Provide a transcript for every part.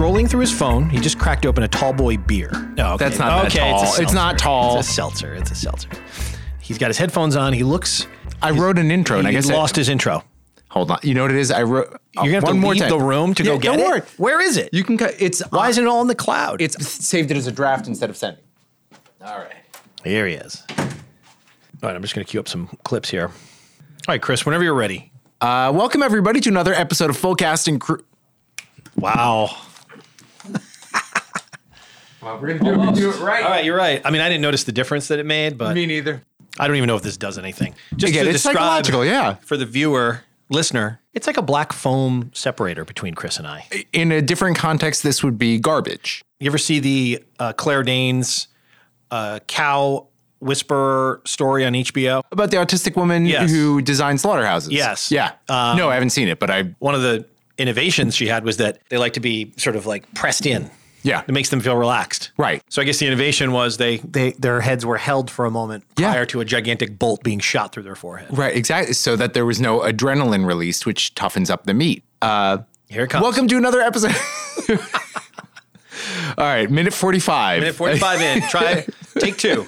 scrolling through his phone. He just cracked open a tall boy beer. No, okay. That's not that okay, tall. It's, a It's not tall. It's a seltzer. It's a seltzer. He's got his headphones on. He looks. I wrote an intro, and I he guess lost I, his intro. Hold on. You know what it is? I wrote. You're gonna have one to more leave time. the room to Yeah, go get don't it. worry. Where is it? You can. cut It's. Why isn't it all in the cloud? It's saved it as a draft instead of sending. All right. Here he is. All right, I'm just going to cue up some clips here. All right, Chris, whenever you're ready. Uh, welcome everybody to another episode of Full Cast and Crew. Wow. Well, we're gonna do, do it right. All right, you're right. I mean, I didn't notice the difference that it made, but Me neither. I don't even know if this does anything. Just Again, to it's describe psychological. Yeah. for the viewer, listener, it's like a black foam separator between Chris and I. In a different context, this would be garbage. You ever see the uh, Claire Danes uh, cow whisperer story on HBO? About the autistic woman Yes. who designed slaughterhouses. Yes. Yeah. Um, no, I haven't seen it, but I. One of the innovations she had was that they like to be sort of like pressed in. Yeah. It makes them feel relaxed. Right. So I guess the innovation was they, they their heads were held for a moment Yeah. prior to a gigantic bolt being shot through their forehead. Right. Exactly. So that there was no adrenaline released, which toughens up the meat. Uh, Here it comes. welcome to another episode. All right, minute 45. Minute 45 in. Try take two.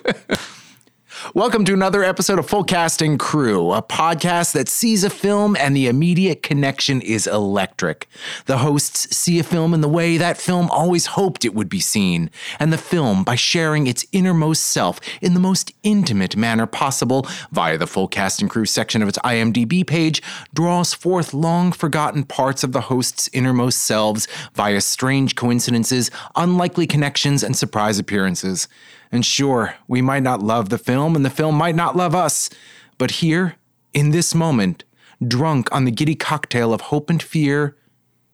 Welcome to another episode of Full Cast and Crew, a podcast that sees a film and the immediate connection is electric. The hosts see a film in the way that film always hoped it would be seen, and the film, by sharing its innermost self in the most intimate manner possible via the Full Cast and Crew section of its IMDb page, draws forth long forgotten parts of the hosts' innermost selves via strange coincidences, unlikely connections, and surprise appearances. And sure, we might not love the film and the film might not love us, but here, in this moment, drunk on the giddy cocktail of hope and fear,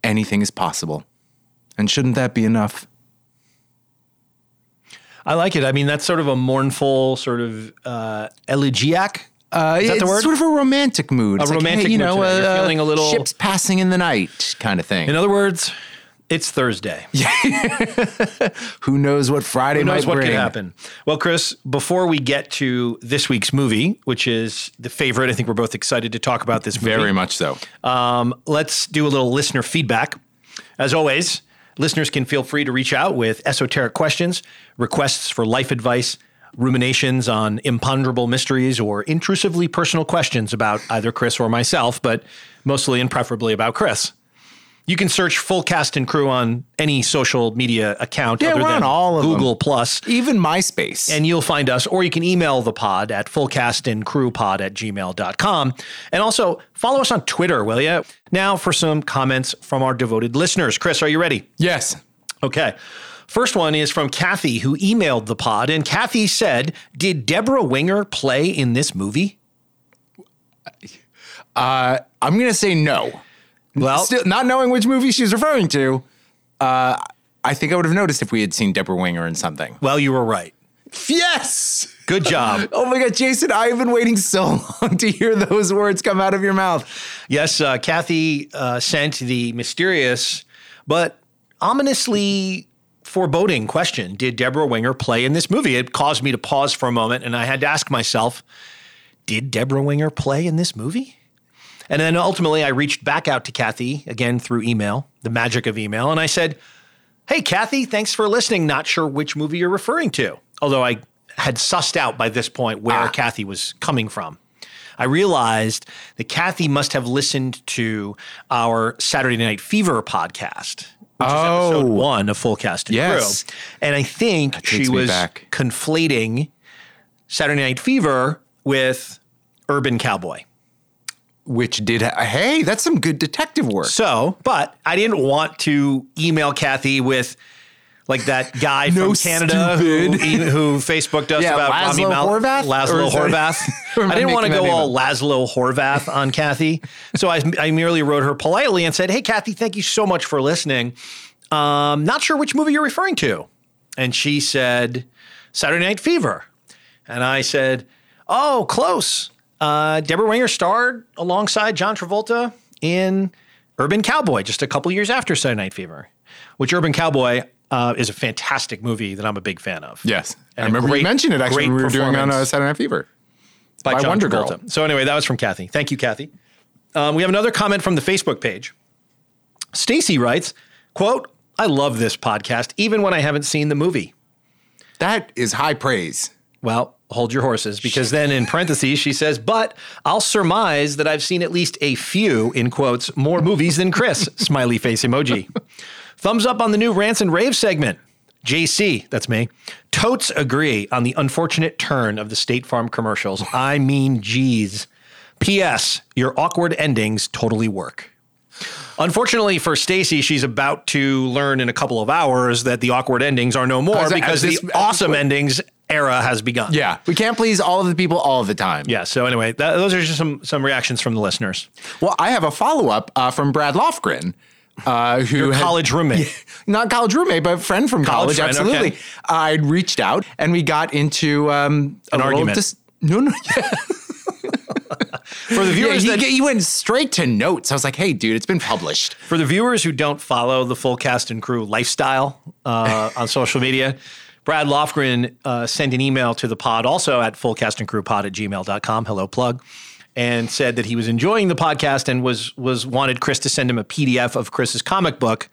anything is possible. And shouldn't that be enough? I like it. I mean, that's sort of a mournful, sort of uh, elegiac. Uh, Is that the word? sort of a romantic mood. It's like, romantic hey, you know. Uh, feeling a little- ships passing in the night kind of thing. In other words, it's Thursday. Who knows what Friday Who knows might what bring? could happen? Well, Chris, before we get to this week's movie, which is the favorite, I think we're both excited to talk about this movie. Very much so. Um, let's do a little listener feedback. As always, listeners can feel free to reach out with esoteric questions, requests for life advice, ruminations on imponderable mysteries, or intrusively personal questions about either Chris or myself, but mostly and preferably about Chris. You can search Full Cast and Crew on any social media account Yeah, other we're than on all of them. Google Plus Even MySpace. and you'll find us, or you can email the pod at fullcastandcrewpod at gmail.com. And also follow us on Twitter, will you? Now for some comments from our devoted listeners. Chris, are you ready? yes. Okay. First one is from Kathy, who emailed the pod. And Kathy said, Did Deborah Winger play in this movie? Uh, I'm going to say no. Well, Still, not knowing which movie she's referring to, uh, I think I would have noticed if we had seen Deborah Winger in something. well, you were right. Yes. Good job. Oh my God, Jason, I've been waiting so long to hear those words come out of your mouth. Yes, uh, Kathy uh, sent the mysterious but ominously foreboding question Did Deborah Winger play in this movie? It caused me to pause for a moment and I had to ask myself, Did Deborah Winger play in this movie? And then ultimately, I reached back out to Kathy again through email, the magic of email, and I said, Hey, Kathy, thanks for listening. Not sure which movie you're referring to. Although I had sussed out by this point where Kathy was coming from. I realized that Kathy must have listened to our Saturday Night Fever podcast, which is episode one of Full Cast and Yes. Crew. And I think she was back. conflating Saturday Night Fever with Urban Cowboy. Which did, hey, that's some good detective work. So, but I didn't want to email Kathy with like that guy No from Canada who, who Facebooked us Yeah, about Rami Laszlo Mal- Horvath? Laszlo Horvath. I didn't want to go all Laszlo Horvath on Kathy. So I, I merely wrote her politely and said, Hey, Kathy, thank you so much for listening. Um, not sure which movie you're referring to. And she said, Saturday Night Fever. And I said, Oh, close. Uh, Deborah Winger starred alongside John Travolta in Urban Cowboy just a couple years after Saturday Night Fever, which Urban Cowboy uh, is a fantastic movie that I'm a big fan of. Yes. I And a remember great- you mentioned it actually when we were doing on uh. Saturday Night Fever. by, by John Wonder Girl. Travolta. So anyway, that was from Kathy. Thank you, Kathy. Um, we have another comment from the Facebook page. Stacy writes, quote, I love this podcast, even when I haven't seen the movie. That is high praise. Well, hold your horses, because then in parentheses, she says, but I'll surmise that I've seen at least a few, in quotes, more movies than Chris. Smiley face emoji. Thumbs up on the new Rants and Rave segment. JC, that's me. Totes agree on the unfortunate turn of the State Farm commercials. I mean, geez. P.S. Your awkward endings totally work. Unfortunately for Stacy, she's about to learn in a couple of hours that the awkward endings are no more because as the this- awesome endings era has begun. Yeah. We can't please all of the people all of the time. Yeah. So anyway, that, those are just some some reactions from the listeners. Well, I have a follow up uh, from Brad Lofgren. Uh, who Your had- college roommate. not college roommate, but friend from college. friend, absolutely. okay. I'd reached out and we got into um, An argument. dis- no, no. For the Yeah, viewers he, that he went straight to notes. I was like, "Hey, dude, it's been published." For the viewers who don't follow the full cast and crew lifestyle uh, on social media, Brad Lofgren uh, sent an email to the pod also at fullcastandcrewpod at gmail.com. Hello, plug. And said that he was enjoying the podcast and was was wanted Chris to send him a PDF of Chris's comic book,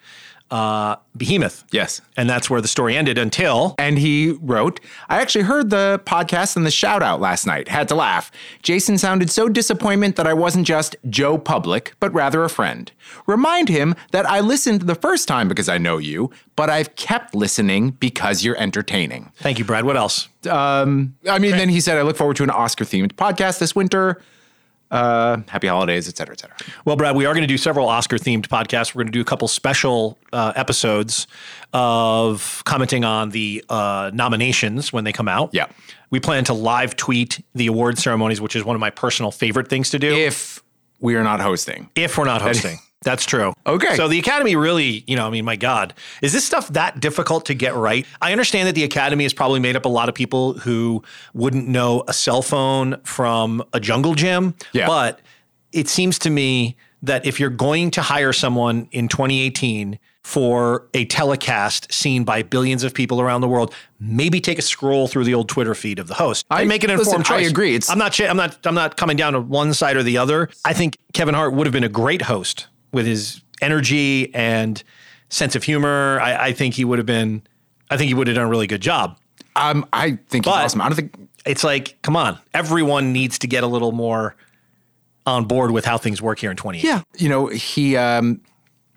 uh, Behemoth. Yes. And that's where the story ended until And he wrote, I actually heard the podcast and the shout out last night. Had to laugh. Jason sounded so disappointment that I wasn't just Joe Public, but rather a friend. Remind him that I listened the first time because I know you, but I've kept listening because you're entertaining. thank you, Brad. What else? Um, I mean, then he said, I look forward to an Oscar themed podcast this winter. Uh, happy holidays, et cetera, et cetera. Well, Brad, we are going to do several Oscar themed podcasts. We're going to do a couple special uh, episodes of commenting on the uh, nominations when they come out. Yeah. We plan to live tweet the award ceremonies, which is one of my personal favorite things to do If we are not hosting. if we're not hosting. That's true. Okay. So the Academy really, you know, I mean, my God, is this stuff that difficult to get right? I understand that the Academy has probably made up a lot of people who wouldn't know a cell phone from a jungle gym. Yeah. But it seems to me that if you're going to hire someone in 2018 for a telecast seen by billions of people around the world, maybe take a scroll through the old Twitter feed of the host I- and make an listen, informed I choice. agree. It's- I'm not. I'm not. I'm not coming down to one side or the other. I think Kevin Hart would have been a great host with his energy and sense of humor. I, I think he would have been. I think he would have done a really good job. Um, I think he's But- awesome. I don't think It's like, come on, everyone needs to get a little more on board with how things work here in 20. Yeah. You know, he um,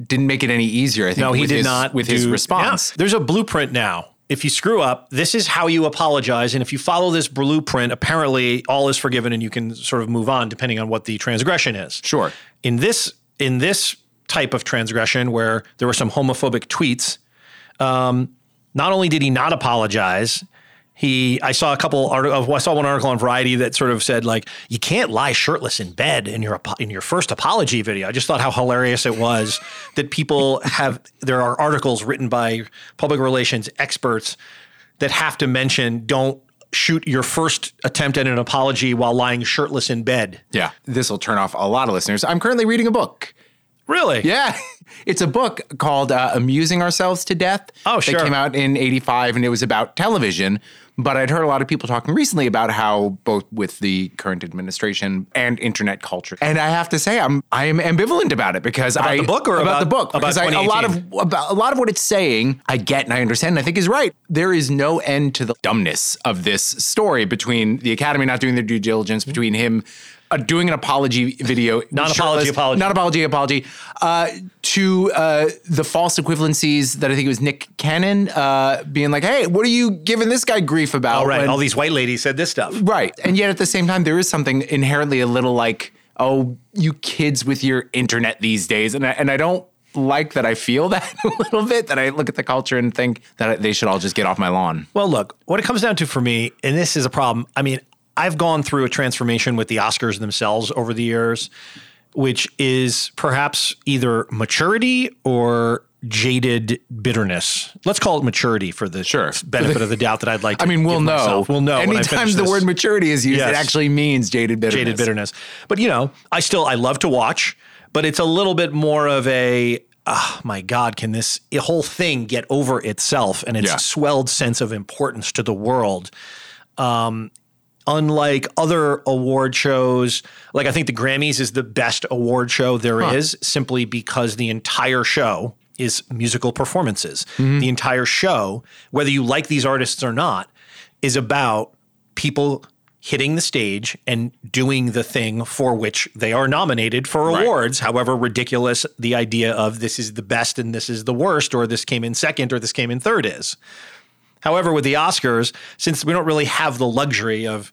didn't make it any easier, I think. No, he with did his- not with his do- response. Yeah. There's a blueprint now. If you screw up, this is how you apologize. And if you follow this blueprint, apparently all is forgiven and you can sort of move on depending on what the transgression is. Sure. In this in this type of transgression where there were some homophobic tweets, um, not only did he not apologize, he I saw a couple articles. I saw one article on Variety that sort of said like you can't lie shirtless in bed in your in your first apology video. I just thought how hilarious it was that people have there are articles written by public relations experts that have to mention don't shoot your first attempt at an apology while lying shirtless in bed. Yeah. This will turn off a lot of listeners. I'm currently reading a book. Really? Yeah. It's a book called uh, Amusing Ourselves to Death. Oh, sure. That came out in 85 and it was about television. But I'd heard a lot of people talking recently about how both with the current administration and internet culture. And I have to say I'm I am ambivalent about it because I the book or about, about- the book about because I, a lot of about, a lot of what it's saying I get and I understand and I think is right. There is no end to the dumbness of this story between the academy not doing their due diligence between him uh, doing an apology video Non-apology apology. not apology, apology, uh, to uh, the false equivalencies that I think it was Nick Cannon uh, being like, hey, what are you giving this guy grief about? All right. when- All these white ladies said this stuff. right. And yet at the same time, there is something inherently a little like, oh, you kids with your internet these days. And I, and I don't like that I feel that a little bit, that I look at the culture and think that they should all just get off my lawn. Well, look, what it comes down to for me, and this is a problem. I mean, I've gone through a transformation with the Oscars themselves over the years, which is perhaps either maturity or jaded bitterness. Let's call it maturity for the Sure. benefit of the doubt that I'd like to I mean, we'll know. myself. We'll know. Anytime the this. word maturity is used, Yes. it actually means jaded bitterness. jaded bitterness. But you know, I still I love to watch, but it's a little bit more of a oh my God, can this whole thing get over itself and its Yeah. swelled sense of importance to the world? Um, unlike other award shows, like I think the Grammys is the best award show there is, simply because the entire show is musical performances. Mm-hmm. The entire show, whether you like these artists or not, is about people hitting the stage and doing the thing for which they are nominated for awards, however ridiculous the idea of this is the best and this is the worst, or this came in second or this came in third is. However, with the Oscars, since we don't really have the luxury of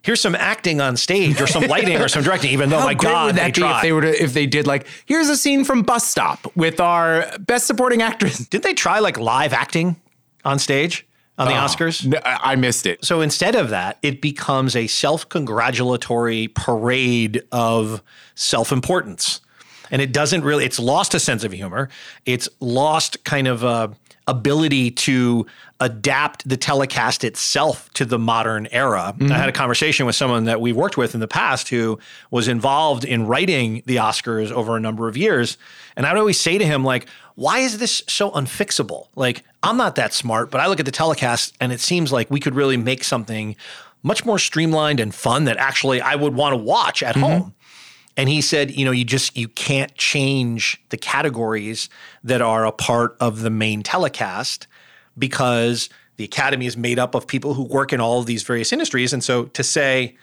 here's some acting on stage or some lighting or some directing, even though How my great God, would they be tried. if they were to, if they did like here's a scene from Bus Stop with our best supporting actress. Didn't they try like live acting on stage on the oh, Oscars? No, I I missed it. So instead of that, it becomes a self congratulatory parade of self importance. And it doesn't really, it's lost a sense of humor. It's lost kind of a ability to adapt the telecast itself to the modern era. I had a mm-hmm. conversation with someone that we've worked with in the past who was involved in writing the Oscars over a number of years. And I would always say to him, like, why is this so unfixable? Like, I'm not that smart, but I look at the telecast and it seems like we could really make something much more streamlined and fun that actually I would want to watch at mm-hmm. home. And he said, you know, you just you can't change the categories that are a part of the main telecast because the academy is made up of people who work in all of these various industries. And so to say,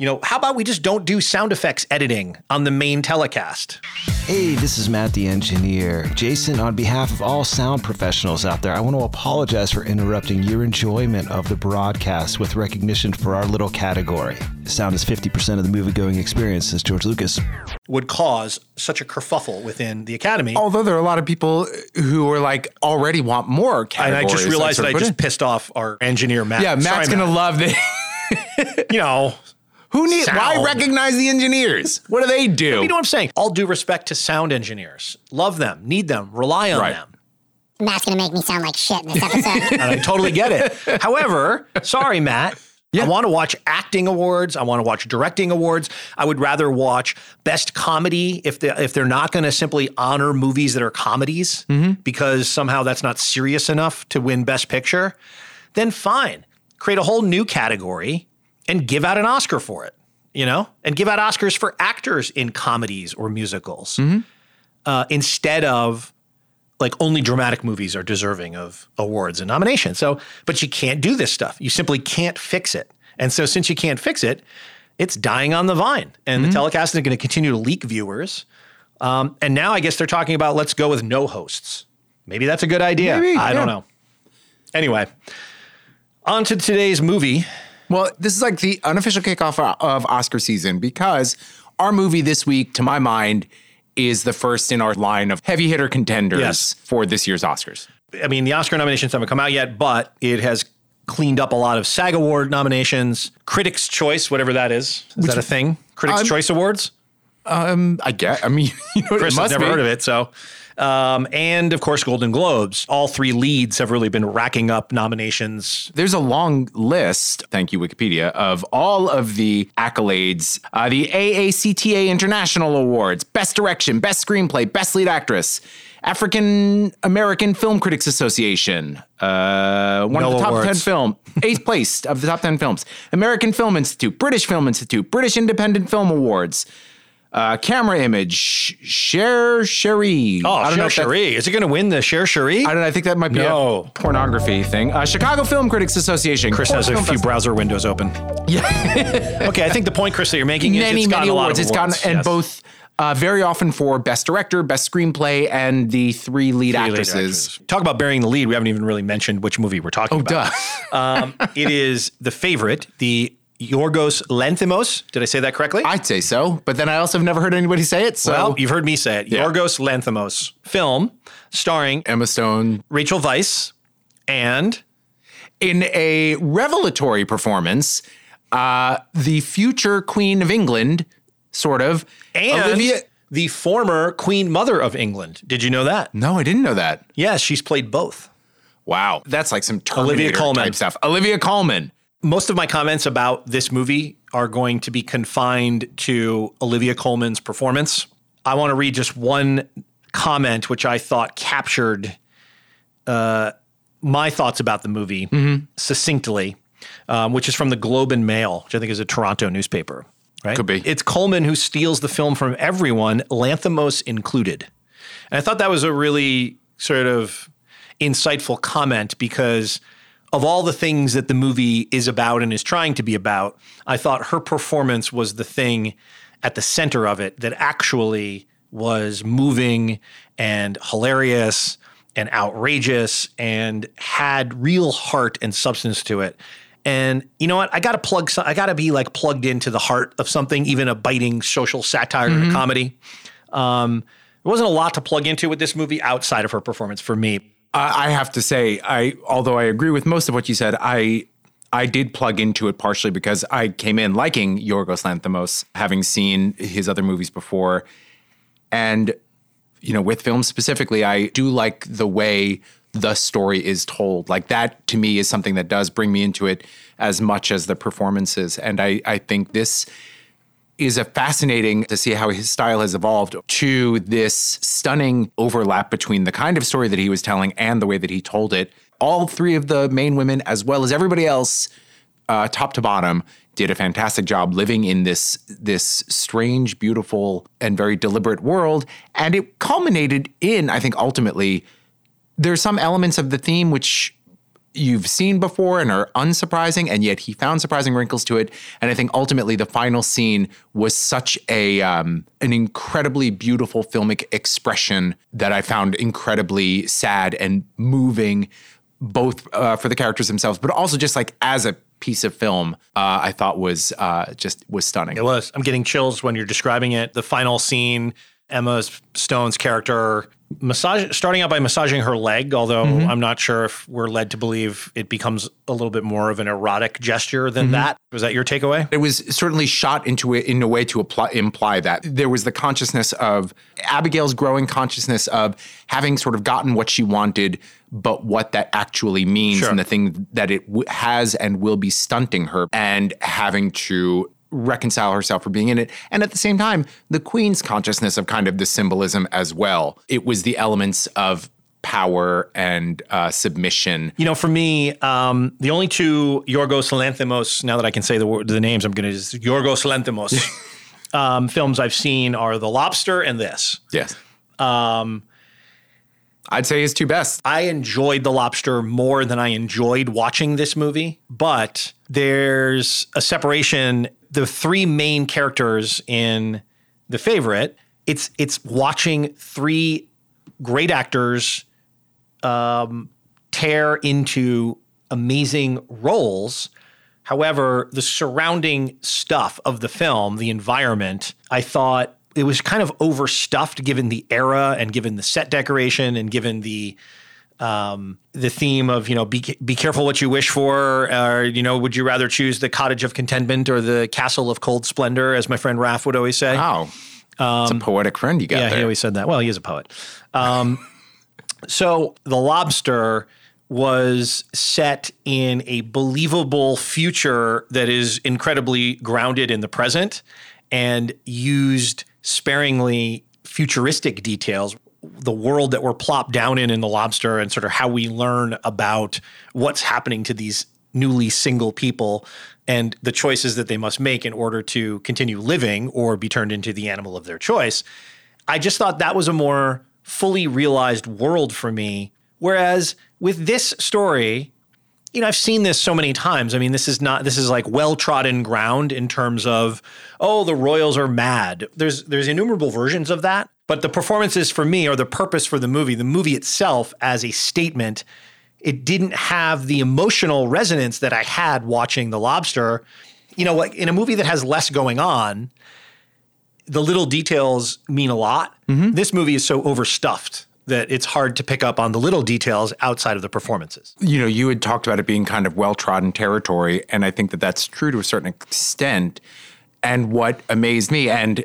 you know, how about we just don't do sound effects editing on the main telecast? Hey, this is Matt the engineer. Jason, on behalf of all sound professionals out there, I want to apologize for interrupting your enjoyment of the broadcast with recognition for our little category. Sound is 50% of the movie going experience, says George Lucas. Would cause such a kerfuffle within the academy. Although there are a lot of people who are like already want more and. I just realized sort that I just in. pissed off our engineer Matt. Yeah, Matt's gonna love this. you know, Who need? Why recognize the engineers? What do they do? You know what I'm saying? All due respect to sound engineers. Love them, need them, rely on Right. them. Matt's gonna make me sound like shit in this episode. And I totally get it. However, sorry, Matt. Yeah. I want to watch acting awards. I want to watch directing awards. I would rather watch best comedy if they if they're not going to simply honor movies that are comedies mm-hmm. because somehow that's not serious enough to win best picture. Then fine, create a whole new category and give out an Oscar for it. You know, and give out Oscars for actors in comedies or musicals uh, instead of like only dramatic movies are deserving of awards and nominations. So, but you can't do this stuff. You simply can't fix it. And so, since you can't fix it, it's dying on the vine. And the telecast is going to continue to leak viewers. Um, and now I guess they're talking about let's go with no hosts. Maybe that's a good idea. Maybe, I don't know. Anyway, on to today's movie. Well, this is like the unofficial kickoff of Oscar season because our movie this week, to my mind, is the first in our line of heavy hitter contenders Yes. for this year's Oscars. I mean, the Oscar nominations haven't come out yet, but it has cleaned up a lot of SAG Award nominations, Critics' Choice, whatever that is. Is that a thing? Critics' I'm- Choice Awards? I get. I mean, you know, Chris has never be. heard of it. So, um, and of course, Golden Globes. All three leads have really been racking up nominations. There's a long list, thank you, Wikipedia, of all of the accolades. Uh, the AACTA International Awards, Best Direction, Best Screenplay, Best Lead Actress, African American Film Critics Association, uh, one of the top awards. 10 film, eighth place of the top 10 films, American Film Institute, British Film Institute, British Independent Film Awards, uh, Camerimage, Cher Cherie. Oh, I don't know if Cherie. Is it going to win the Cher Cherie? I don't know. I think that might be No. a pornography thing. Uh, Chicago Film Critics Association. Chris has a few browser windows open. Yeah, Okay, I think the point, Chris, that you're making is many it's gotten many a lot awards. of It's gotten awards. and Yes. both uh, very often for best director, best screenplay, and the three lead Three lead actresses. actors. Talk about burying the lead. We haven't even really mentioned which movie we're talking Oh, about. duh. um, it is the favorite, the Yorgos Lanthimos. Did I say that correctly? I'd say so, but then I also have never heard anybody say it. So well, you've heard me say it. Yeah. Yorgos Lanthimos film starring Emma Stone Rachel Weisz and in a revelatory performance, uh, the future Queen of England, sort of, and Olivia. the former Queen Mother of England. Did you know that? No, I didn't know that. Yes, she's played both. Wow, that's like some Terminator Olivia Colman. type stuff. Olivia Colman. Most of my comments about this movie are going to be confined to Olivia Colman's performance. I want to read just one comment which I thought captured uh, my thoughts about the movie succinctly, um, which is from the Globe and Mail, which I think is a Toronto newspaper. Right? Could be. It's Colman who steals the film from everyone, Lanthimos included. And I thought that was a really sort of insightful comment because of all the things that the movie is about and is trying to be about, I thought her performance was the thing at the center of it that actually was moving and hilarious and outrageous and had real heart and substance to it. And you know what? I got to plug. I got to be like plugged into the heart of something, even a biting social satire and a comedy. Um, there wasn't a lot to plug into with this movie outside of her performance for me. I have to say, I although I agree with most of what you said, I I did plug into it partially because I came in liking Yorgos Lanthimos, having seen his other movies before, and you know, with films specifically, I do like the way the story is told. Like that to me is something that does bring me into it as much as the performances, and I I think this is a fascinating to see how his style has evolved to this stunning overlap between the kind of story that he was telling and the way that he told it. All three of the main women, as well as everybody else, uh, top to bottom, did a fantastic job living in this this strange, beautiful, and very deliberate world. And it culminated in, I think, ultimately, there's some elements of the theme which you've seen before and are unsurprising, and yet he found surprising wrinkles to it. And I think ultimately the final scene was such a um, an incredibly beautiful filmic expression that I found incredibly sad and moving, both uh, for the characters themselves, but also just like as a piece of film. Uh, I thought was uh, just was stunning. It was. I'm getting chills when you're describing it. The final scene, Emma Stone's character massage starting out by massaging her leg, although mm-hmm. I'm not sure if we're led to believe it becomes a little bit more of an erotic gesture than mm-hmm. that. Was that your takeaway? It was certainly shot into it in a way to apply, imply that there was the consciousness of Abigail's growing consciousness of having sort of gotten what she wanted, but what that actually means Sure. and the thing that it w- has and will be stunting her, and having to reconcile herself for being in it. And at the same time, the queen's consciousness of kind of the symbolism as well. It was the elements of power and uh, submission. You know, for me, um, the only two Yorgos Lanthimos, now that I can say the the names, I'm going to just Yorgos Lanthimos um, films I've seen are The Lobster and this. Yes. Um, I'd say his two best. I enjoyed The Lobster more than I enjoyed watching this movie, but there's a separation. The three main characters in The Favorite, it's it's watching three great actors um, tear into amazing roles. However, the surrounding stuff of the film, the environment, I thought it was kind of overstuffed given the era and given the set decoration and given the um, the theme of you know be be careful what you wish for, or you know would you rather choose the cottage of contentment or the castle of cold splendor, as my friend Raph would always say. Wow. it's a poetic friend you got Yeah, there. he always said that. Well, he is a poet. Um, so the lobster was set in a believable future that is incredibly grounded in the present and used sparingly futuristic details the world that we're plopped down in in the lobster and sort of how we learn about what's happening to these newly single people and the choices that they must make in order to continue living or be turned into the animal of their choice. I just thought that was a more fully realized world for me. Whereas with this story, you know, I've seen this so many times. I mean, this is not this is like well trodden ground in terms of oh, the royals are mad. There's there's innumerable versions of that, but the performances for me or the purpose for the movie, the movie itself as a statement, it didn't have the emotional resonance that I had watching The Lobster. You know, like in a movie that has less going on, the little details mean a lot. Mm-hmm. This movie is so overstuffed that it's hard to pick up on the little details outside of the performances. you know, you had talked about it being kind of well trodden territory, and I think that that's true to a certain extent. And what amazed me, and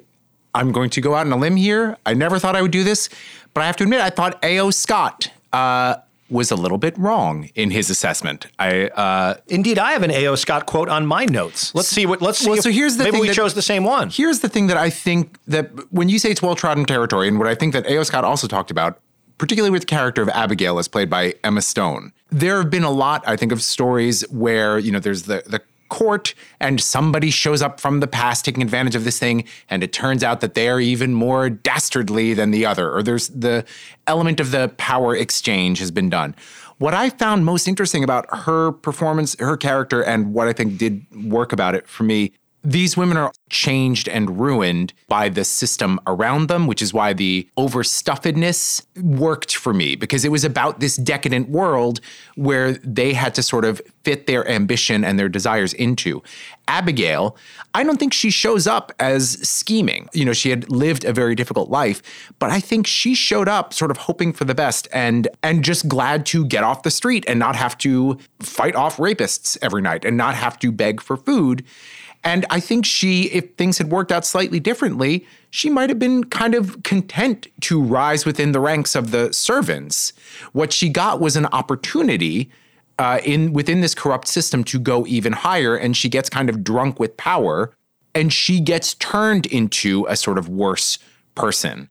I'm going to go out on a limb here. I never thought I would do this, but I have to admit, I thought A.O. Scott uh, was a little bit wrong in his assessment. I uh, Indeed, I have an A.O. Scott quote on my notes. Let's see what. Let's see. Well, if- so here's the maybe thing we that- chose the same one. Here's the thing that I think that when you say it's well trodden territory, and what I think that A.O. Scott also talked about, particularly with the character of Abigail as played by Emma Stone, there have been a lot, I think, of stories where, you know, there's the, the court and somebody shows up from the past taking advantage of this thing and it turns out that they are even more dastardly than the other or there's the element of the power exchange has been done. What i found most interesting about her performance her character and what i think did work about it for me these women are changed and ruined by the system around them, which is why the overstuffedness worked for me because it was about this decadent world where they had to sort of fit their ambition and their desires into. Abigail, I don't think she shows up as scheming. You know, she had lived a very difficult life, but I think she showed up sort of hoping for the best and and just glad to get off the street and not have to fight off rapists every night and not have to beg for food. And I think she, if things had worked out slightly differently, she might have been kind of content to rise within the ranks of the servants. What she got was an opportunity uh, in within this corrupt system to go even higher, and she gets kind of drunk with power, and she gets turned into a sort of worse person.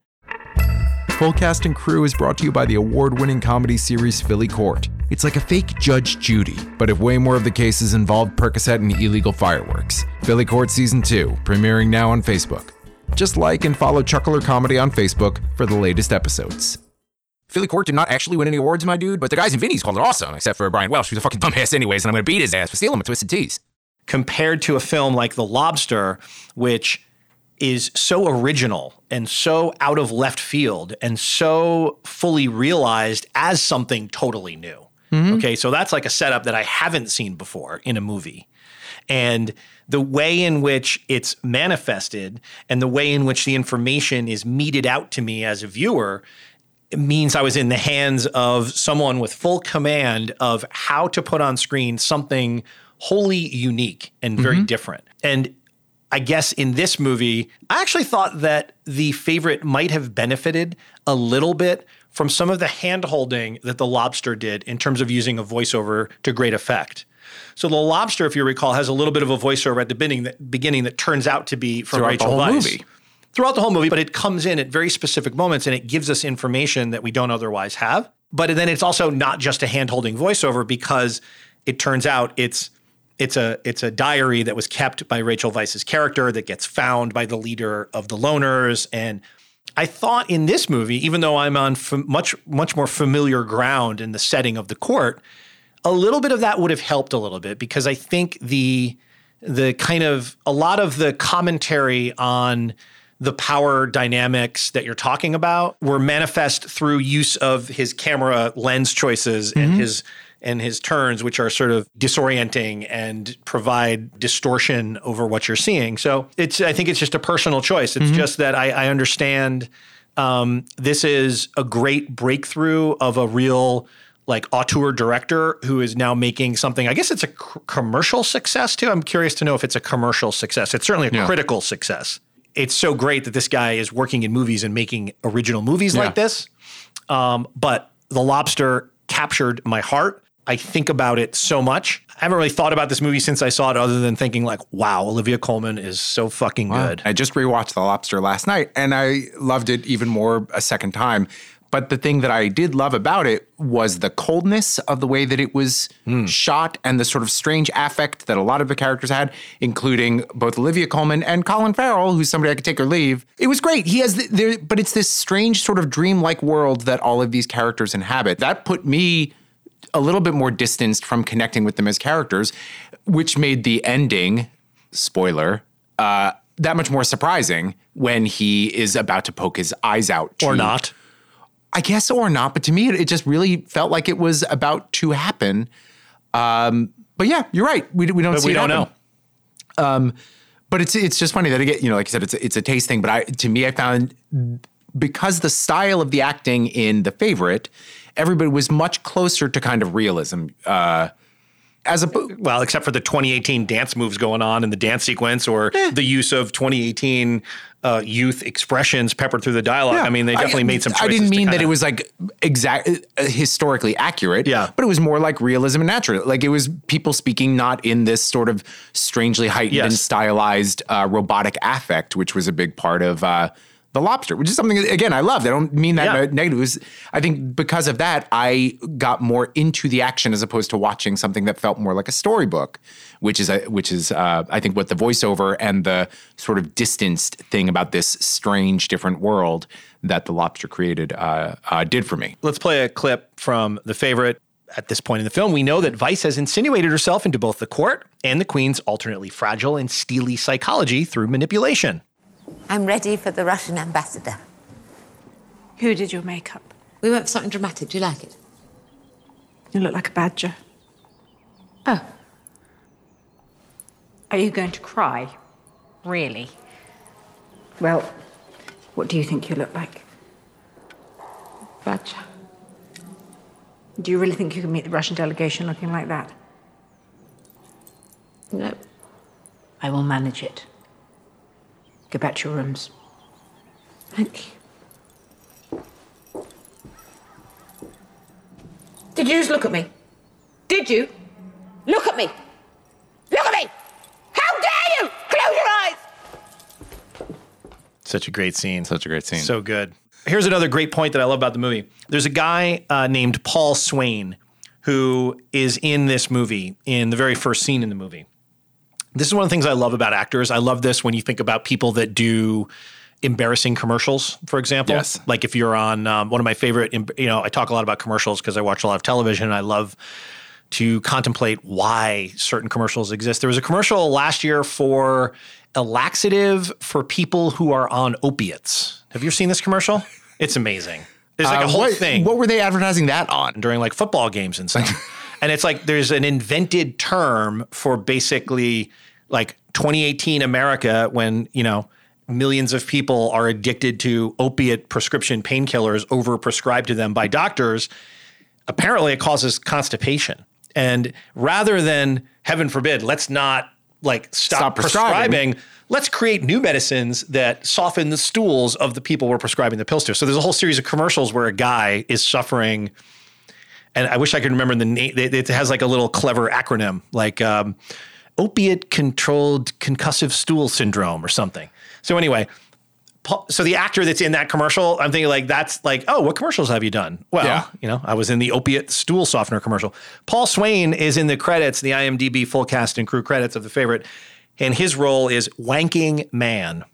Full Cast and Crew is brought to you by the award winning comedy series Philly Court. It's like a fake Judge Judy, but if way more of the cases involved Percocet and illegal fireworks. Philly Court Season 2, premiering now on Facebook. Just like and follow Chuckler Comedy on Facebook for the latest episodes. Philly Court did not actually win any awards, my dude, but the guys in Vinny's called it awesome, except for Brian Welsh, who's a fucking dumbass anyways, and I'm gonna beat his ass for stealing my Twisted Teas. compared to a film like The Lobster, which is so original and so out of left field and so fully realized as something totally new. Mm-hmm. Okay, so that's like a setup that I haven't seen before in a movie. And the way in which it's manifested and the way in which the information is meted out to me as a viewer means I was in the hands of someone with full command of how to put on screen something wholly unique and very mm-hmm. different. And I guess in this movie, I actually thought that the favorite might have benefited a little bit from some of the hand holding that the lobster did in terms of using a voiceover to great effect. So the lobster, if you recall, has a little bit of a voiceover at the beginning that, beginning that turns out to be from Throughout the Rachel whole Weisz movie. throughout the whole movie, but it comes in at very specific moments and it gives us information that we don't otherwise have. But then it's also not just a hand-holding voiceover because it turns out it's it's a it's a diary that was kept by Rachel Weisz's character that gets found by the leader of the loners and I thought in this movie, even though I'm on fam- much much more familiar ground in the setting of the court, a little bit of that would have helped a little bit because I think the the kind of a lot of the commentary on the power dynamics that you're talking about were manifest through use of his camera lens choices and mm-hmm. his and his turns which are sort of disorienting and provide distortion over what you're seeing so it's i think it's just a personal choice it's just that i, I understand um, this is a great breakthrough of a real like auteur director who is now making something. I guess it's a c- commercial success too. I'm curious to know if it's a commercial success. It's certainly a critical success. It's so great that this guy is working in movies and making original movies like this. Um, but The Lobster captured my heart. I think about it so much. I haven't really thought about this movie since I saw it, other than thinking like, "Wow, Olivia Colman is so fucking good." I just rewatched The Lobster last night and I loved it even more a second time. But the thing that I did love about it was the coldness of the way that it was hmm. shot and the sort of strange affect that a lot of the characters had, including both Olivia Colman and Colin Farrell, who's somebody I could take or leave. It was great. He has, the, there, but it's this strange sort of dreamlike world that all of these characters inhabit. That put me a little bit more distanced from connecting with them as characters, which made the ending, spoiler, uh, that much more surprising when he is about to poke his eyes out. or not. I guess, or not. But to me, it, it just really felt like it was about to happen. Um, but yeah, you're right. We, we don't But see we it don't happen. know. But it's it's just funny that you know like I said it's a, it's a taste thing. But I to me I found because the style of the acting in the favorite, everybody was much closer to kind of realism. Uh, as a Well, except for the 2018 dance moves going on in the dance sequence, or Eh. the use of 2018 uh, youth expressions peppered through the dialogue. I mean, they definitely I, made some. I didn't mean that it was like exact uh, historically accurate. Yeah. but it was more like realism and natural. Like it was people speaking not in this sort of strangely heightened and stylized uh, robotic affect, which was a big part of uh, The Lobster, which is something again I loved. I don't mean that Yeah. negative. Was, I think because of that, I got more into the action as opposed to watching something that felt more like a storybook, which is a, which is uh, I think what the voiceover and the sort of distanced thing about this strange different world that the Lobster created uh, uh, did for me. Let's play a clip from The Favorite. At this point in the film, we know that Weisz has insinuated herself into both the court and the Queen's alternately fragile and steely psychology through manipulation. I'm ready for the Russian ambassador. Who did your makeup? We went for something dramatic. Do you like it? You look like a badger. Oh, Are you going to cry? Really? Well, what do you think you look like? badger. Do you really think you can meet the Russian delegation looking like that? No. I will manage it. Go back to your rooms. Thank you. Did you just look at me? Did you? Look at me! Look at me! How dare you! Close your eyes! Such a great scene. Such a great scene. So good. Here's another great point that I love about the movie. There's a guy uh, named Paul Swain who is in this movie in the very first scene in the movie. This is one of the things I love about actors. I love this when you think about people that do embarrassing commercials, for example. Yes. Like if you're on um, one of my favorite, you know, I talk a lot about commercials because I watch a lot of television. And I love to contemplate why certain commercials exist. There was a commercial last year for a laxative for people who are on opiates. Have you seen this commercial? It's amazing. There's like Uh, a whole what, thing What were they advertising that on? during like football games and stuff. and it's like there's an invented term for basically like 2018 America when, you know, millions of people are addicted to opiate prescription painkillers overprescribed to them by doctors. Apparently it causes constipation. And rather than heaven forbid, let's not like stop, Stop prescribing. prescribing let's create new medicines that soften the stools of the people we're prescribing the pills to. So there's a whole series of commercials where a guy is suffering, and I wish I could remember the name. It it has like a little clever acronym, like um, opiate controlled concussive stool syndrome or something. So anyway. So the actor that's in that commercial, I'm thinking like that's like, oh, what commercials have you done? Well, Yeah. you know, I was in the opiate stool softener commercial. Paul Swain is in the credits, the IMDb full cast and crew credits of the favorite, and his role is wanking man.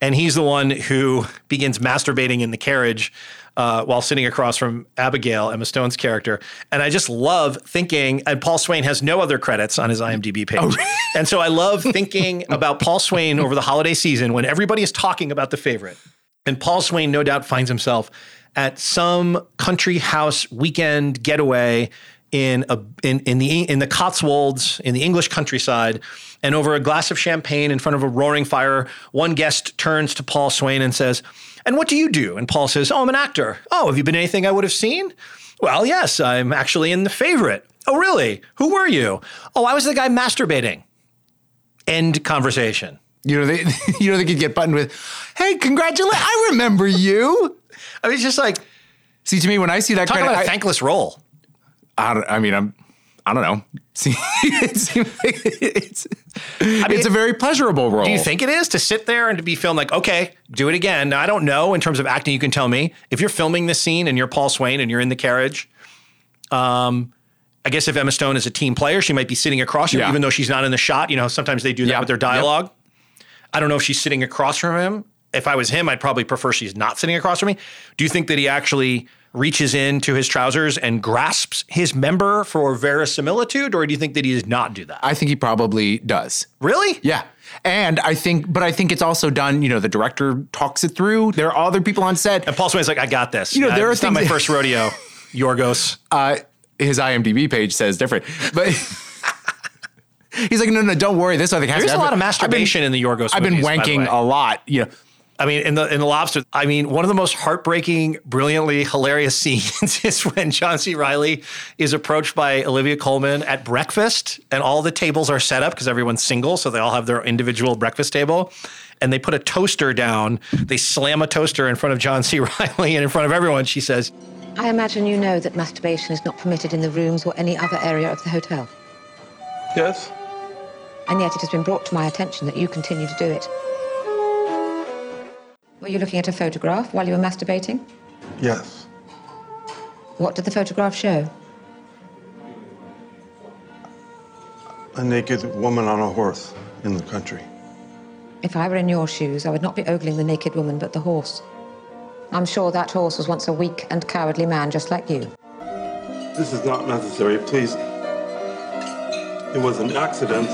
And he's the one who begins masturbating in the carriage uh, while sitting across from Abigail, Emma Stone's character. And I just love thinking, and Paul Swain has no other credits on his IMDb page. and so I love thinking about Paul Swain over the holiday season when everybody is talking about the favorite. And Paul Swain, no doubt, finds himself at some country house weekend getaway in a in in the in the Cotswolds in the English countryside, and over a glass of champagne in front of a roaring fire, one guest turns to Paul Swain and says, "And what do you do?" And Paul says, "Oh, I'm an actor. Oh, have you been anything I would have seen?" Well, yes, I'm actually in The Favorite. Oh, really? Who were you? Oh, I was the guy masturbating. End conversation. You know, they you know they could get buttoned with, "Hey, congratulations! I remember you." I mean, it's just like See, to me, when I see that talk kind about of, a thankless role. I, don't, I mean, I'm, I don't know. See, it seems like it's, it's a very pleasurable role. Do you think it is to sit there and to be filmed like, okay, do it again? Now, I don't know in terms of acting, you can tell me. If you're filming this scene and you're Paul Swain and you're in the carriage, um, I guess if Emma Stone is a team player, she might be sitting across you, Yeah. even though she's not in the shot. You know, sometimes they do that Yeah. with their Yep. dialogue. I don't know if she's sitting across from him. If I was him, I'd probably prefer she's not sitting across from me. Do you think that he actually reaches into his trousers and grasps his member for verisimilitude, or do you think that he does not do that? I think he probably does. really? Yeah. And I think, but I think it's also done, you know, the director talks it through. There are other people on set. And Paul Swain's like, I got this. You know, Uh, there are it's not my first rodeo, Yorgos. Uh, his IMDb page says different, but he's like, no, no, don't worry. This I other There's a lot of masturbation in the Yorgos I've been movies, the wanking a lot. You know, I mean, in the in the lobster, I mean, one of the most heartbreaking, brilliantly hilarious scenes is when John C. Reilly is approached by Olivia Colman at breakfast, and all the tables are set up because everyone's single, so they all have their individual breakfast table. And they put a toaster down. They slam a toaster in front of John C. Reilly and in front of everyone. She says, I imagine you know that masturbation is not permitted in the rooms or any other area of the hotel. Yes. And yet it has been brought to my attention that you continue to do it. Were Were you looking at a photograph while you were masturbating? Yes. What did the photograph show? A naked woman on a horse in the country. If I were in your shoes, I would not be ogling the naked woman, but the horse. I'm sure that horse was once a weak and cowardly man just like you. This is not necessary, please. It was an accident.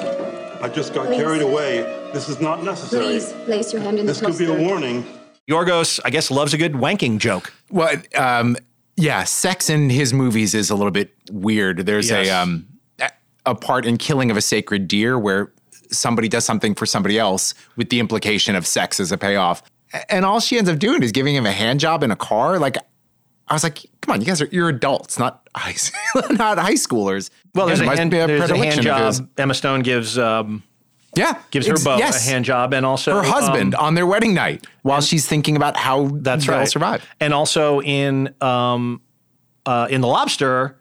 I just got Please. carried away. This is not necessary. Please place your hand in This the This could be a warning. Yorgos, I guess, loves a good wanking joke. Well, um, yeah, sex in his movies is a little bit weird. There's Yes. a um, a- a part in Killing of a Sacred Deer where somebody does something for somebody else with the implication of sex as a payoff, and all she ends up doing is giving him a hand job in a car. Like, I was like, come on, you guys are you're adults, not high not high schoolers. Well, there's, Again, a, must hand, be there's a hand predilection job. Emma Stone gives um, Yeah, gives her ex- beau yes. a hand job, and also her husband um, on their wedding night while she's thinking about how that's they'll right. survive. And also in um, uh, in the Lobster,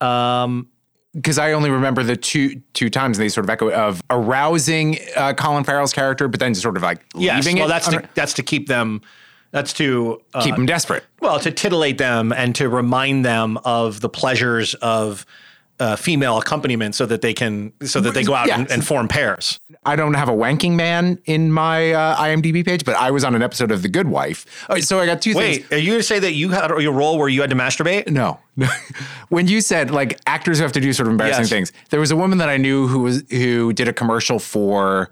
um, because I only remember the two two times and they sort of echo of arousing uh, Colin Farrell's character, but then sort of like yes, leaving well, it. that's under- to, that's to keep them. That's to uh, keep them desperate. Well, to titillate them and to remind them of the pleasures of uh, female accompaniment, so that they can, so that they go out and, Yes. and form pairs. I don't have a wanking man in my uh, IMDb page, but I was on an episode of The Good Wife. Oh, so I got two Wait, things. are you going to say that you had your role where you had to masturbate? No, when you said like actors who have to do sort of embarrassing Yes. things, there was a woman that I knew who was who did a commercial for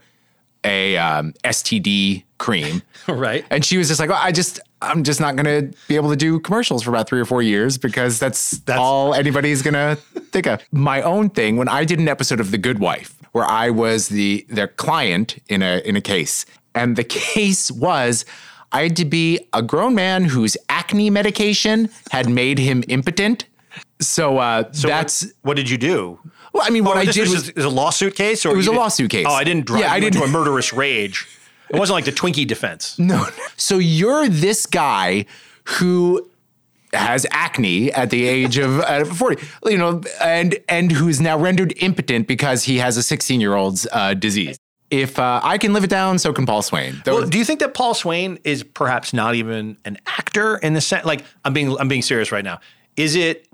a um, STD cream. right. And she was just like, well, I just, I'm just not going to be able to do commercials for about three or four years because that's, all anybody's going to think of. My own thing, when I did an episode of The Good Wife, where I was the their client in a in a case, and the case was I had to be a grown man whose acne medication had made him impotent. So, uh, So that's what, what did you do? well. I mean, what Oh, I did was, was, a lawsuit case, or It was a did- lawsuit case. Oh, I didn't drive Yeah, I you into a murderous rage. It wasn't like the Twinkie defense. No. So you're this guy who has acne at the age of uh, 40, you know, and and who's now rendered impotent because he has a 16 year old's uh, disease. If uh, I can live it down, so can Paul Swain. Well, do you think that Paul Swain is perhaps not even an actor in the sense? Like, I'm being I'm being serious right now. Is it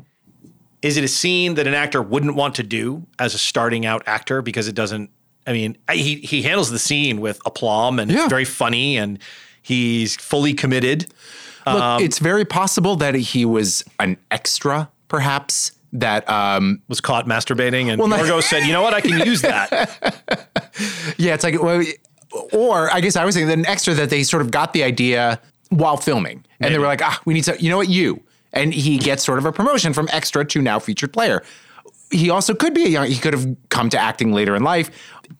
is it a scene that an actor wouldn't want to do as a starting out actor because it doesn't? I mean, I- he he handles the scene with aplomb and it's very funny and he's fully committed. Look, Um, it's very possible that he was an extra, perhaps. That um, was caught masturbating, and Well, not- Yorgos said, "You know what? I can use that." Yeah, it's like, well, or I guess I was thinking that an extra that they sort of got the idea while filming, and they were like, ah, we need to, you know what, you, and he gets sort of a promotion from extra to now featured player. He also could be a young. He could have come to acting later in life.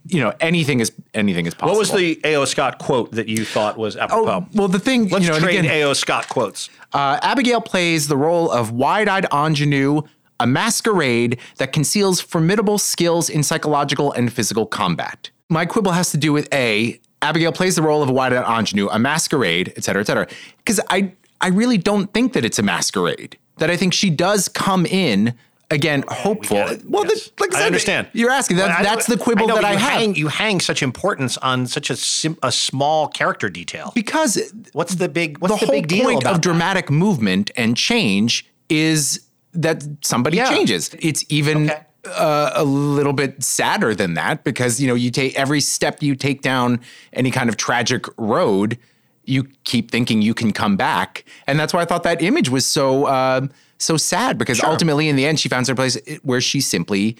You know, anything is anything is possible. What was the A.O. Scott quote that you thought was apropos? Oh, well, the thing, Let's you know, trade again- A.O. Scott quotes. Uh, Abigail plays the role of wide-eyed ingenue, a masquerade that conceals formidable skills in psychological and physical combat. My quibble has to do with a Abigail plays the role of a wide-eyed ingenue, a masquerade, et cetera, et cetera. Because I I really don't think that it's a masquerade. That I think she does come in again hopeful. well, the, like I, I said, understand. You're asking that. Well, that's the quibble know, that I have. Hang, you hang such importance on such a sim, a small character detail. Because what's the big what's the, the, whole big deal point of dramatic movement and change is that somebody Yeah. changes. It's even uh, a little bit sadder than that because you know you take every step you take down any kind of tragic road, you keep thinking you can come back, and that's why I thought that image was so uh, so sad because Sure. ultimately in the end she finds her place where she simply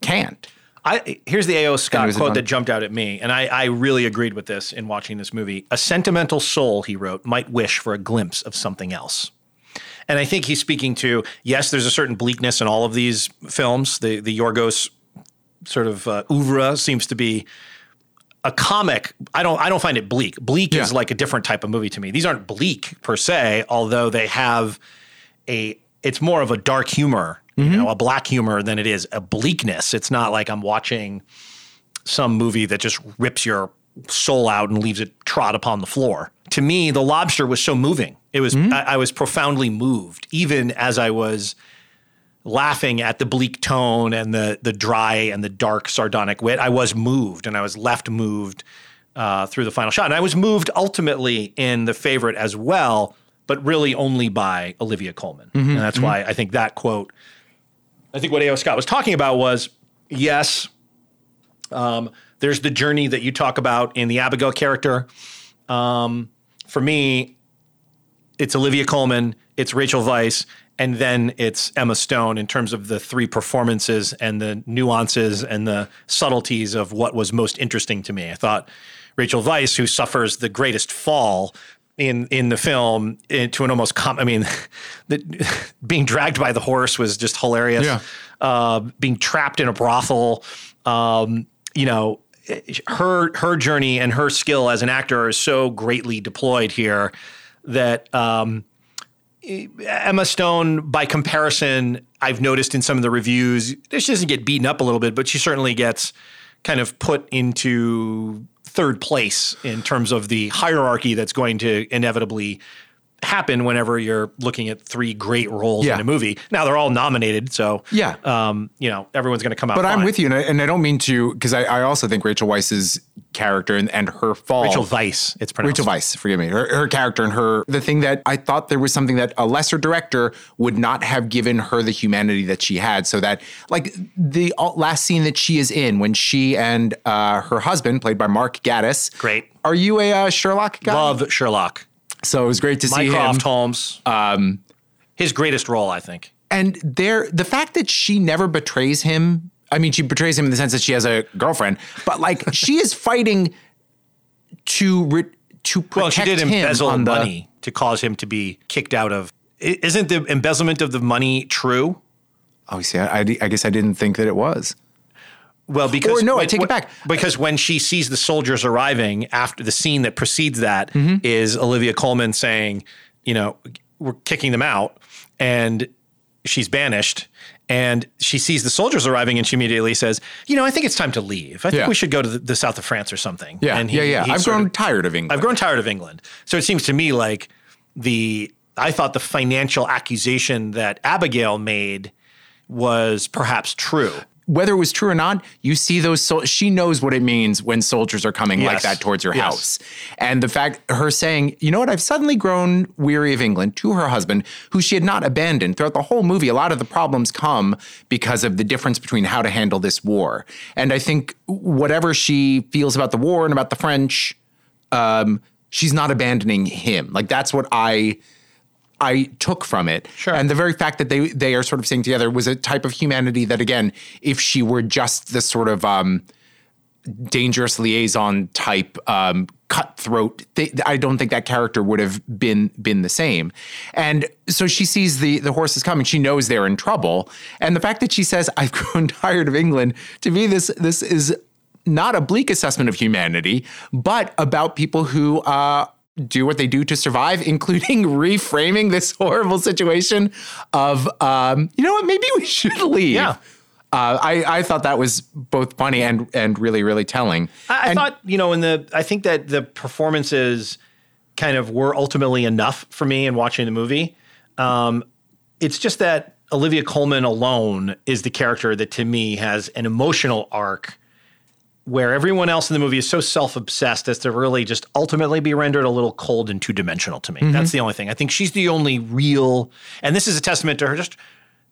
can't. I here's the A.O. Scott quote that jumped out at me, and I, I really agreed with this in watching this movie. A sentimental soul, he wrote, might wish for a glimpse of something else. And I think he's speaking to yes, there's a certain bleakness in all of these films. The the Yorgos sort of uh, oeuvre seems to be a comic. I don't I don't find it bleak. Bleak is like a different type of movie to me. These aren't bleak per se, although they have a it's more of a dark humor, you Mm-hmm. know, a black humor than it is a bleakness. It's not like I'm watching some movie that just rips your soul out and leaves it trod upon the floor. To me, The Lobster was so moving. It was Mm-hmm. I, I was profoundly moved, even as I was laughing at the bleak tone and the the dry and the dark sardonic wit. I was moved, and I was left moved uh, through the final shot. And I was moved ultimately in the favorite as well, but really only by Olivia Colman. Mm-hmm, And that's why I think that quote, I think what A.O. Scott was talking about was yes, um, there's the journey that you talk about in the Abigail character. Um, for me, it's Olivia Colman, it's Rachel Weisz, and then it's Emma Stone in terms of the three performances and the nuances and the subtleties of what was most interesting to me. I thought Rachel Weisz, who suffers the greatest fall in in the film into an almost com- I mean, the, being dragged by the horse was just hilarious. Yeah. Uh, being trapped in a brothel, um, you know, her her journey and her skill as an actor is so greatly deployed here that um, Emma Stone, by comparison, I've noticed in some of the reviews, she doesn't get beaten up a little bit, but she certainly gets kind of put into third place in terms of the hierarchy that's going to inevitably happen whenever you're looking at three great roles Yeah. in a movie. Now they're all nominated, so Yeah. um, you know everyone's going to come out. But I'm with you, and I, and I don't mean to, because I, I also think Rachel Weisz's character and, and her fall. Rachel Weisz, it's pronounced. Rachel Weisz, forgive me. Her, her character and her, the thing that I thought there was something that a lesser director would not have given her the humanity that she had. So that, like, the last scene that she is in when she and uh, her husband, played by Mark Gatiss. Great. Are you a uh, Sherlock guy? Love Sherlock. So it was great to see him. Mycroft Holmes. Um, his greatest role, I think. And there, the fact that she never betrays him. I mean, she betrays him in the sense that she has a girlfriend, but like she is fighting to re- to protect Well, she did him embezzle on the- money to cause him to be kicked out of. Isn't the embezzlement of the money true? Oh, see, I, I guess I didn't think that it was. Well, because Or no, I when- take it back. Because when she sees the soldiers arriving after the scene that precedes that is Mm-hmm. Olivia Colman saying, you know, we're kicking them out, and she's banished. And she sees the soldiers arriving, and she immediately says, "You know, I think it's time to leave. I think Yeah. we should go to the, the south of France or something." Yeah, and yeah, yeah. I've grown of- tired of England. I've grown tired of England. So it seems to me like the I thought the financial accusation that Abigail made was perhaps true. Whether it was true or not, you see those. She knows what it means when soldiers are coming like that towards your Yes. house, and the fact her saying, "You know what? I've suddenly grown weary of England." To her husband, who she had not abandoned throughout the whole movie. A lot of the problems come because of the difference between how to handle this war, and I think whatever she feels about the war and about the French, um, she's not abandoning him. Like that's what I I took from it. Sure. And the very fact that they they are sort of staying together was a type of humanity that again, if she were just this sort of um dangerous liaison type um cutthroat th- I don't think that character would have been been the same. And so she sees the the horses coming, she knows they're in trouble. And the fact that she says I've grown tired of England, to me this this is not a bleak assessment of humanity, but about people who uh do what they do to survive, including reframing this horrible situation of, um, you know what, maybe we should leave. Yeah. Uh, I, I thought that was both funny and and really really telling. I, I And- thought, you know, in the I think that the performances kind of were ultimately enough for me in watching the movie. Um, it's just that Olivia Colman alone is the character that to me has an emotional arc where everyone else in the movie is so self-obsessed as to really just ultimately be rendered a little cold and two-dimensional to me. That's the only thing. I think she's the only real and this is a testament to her just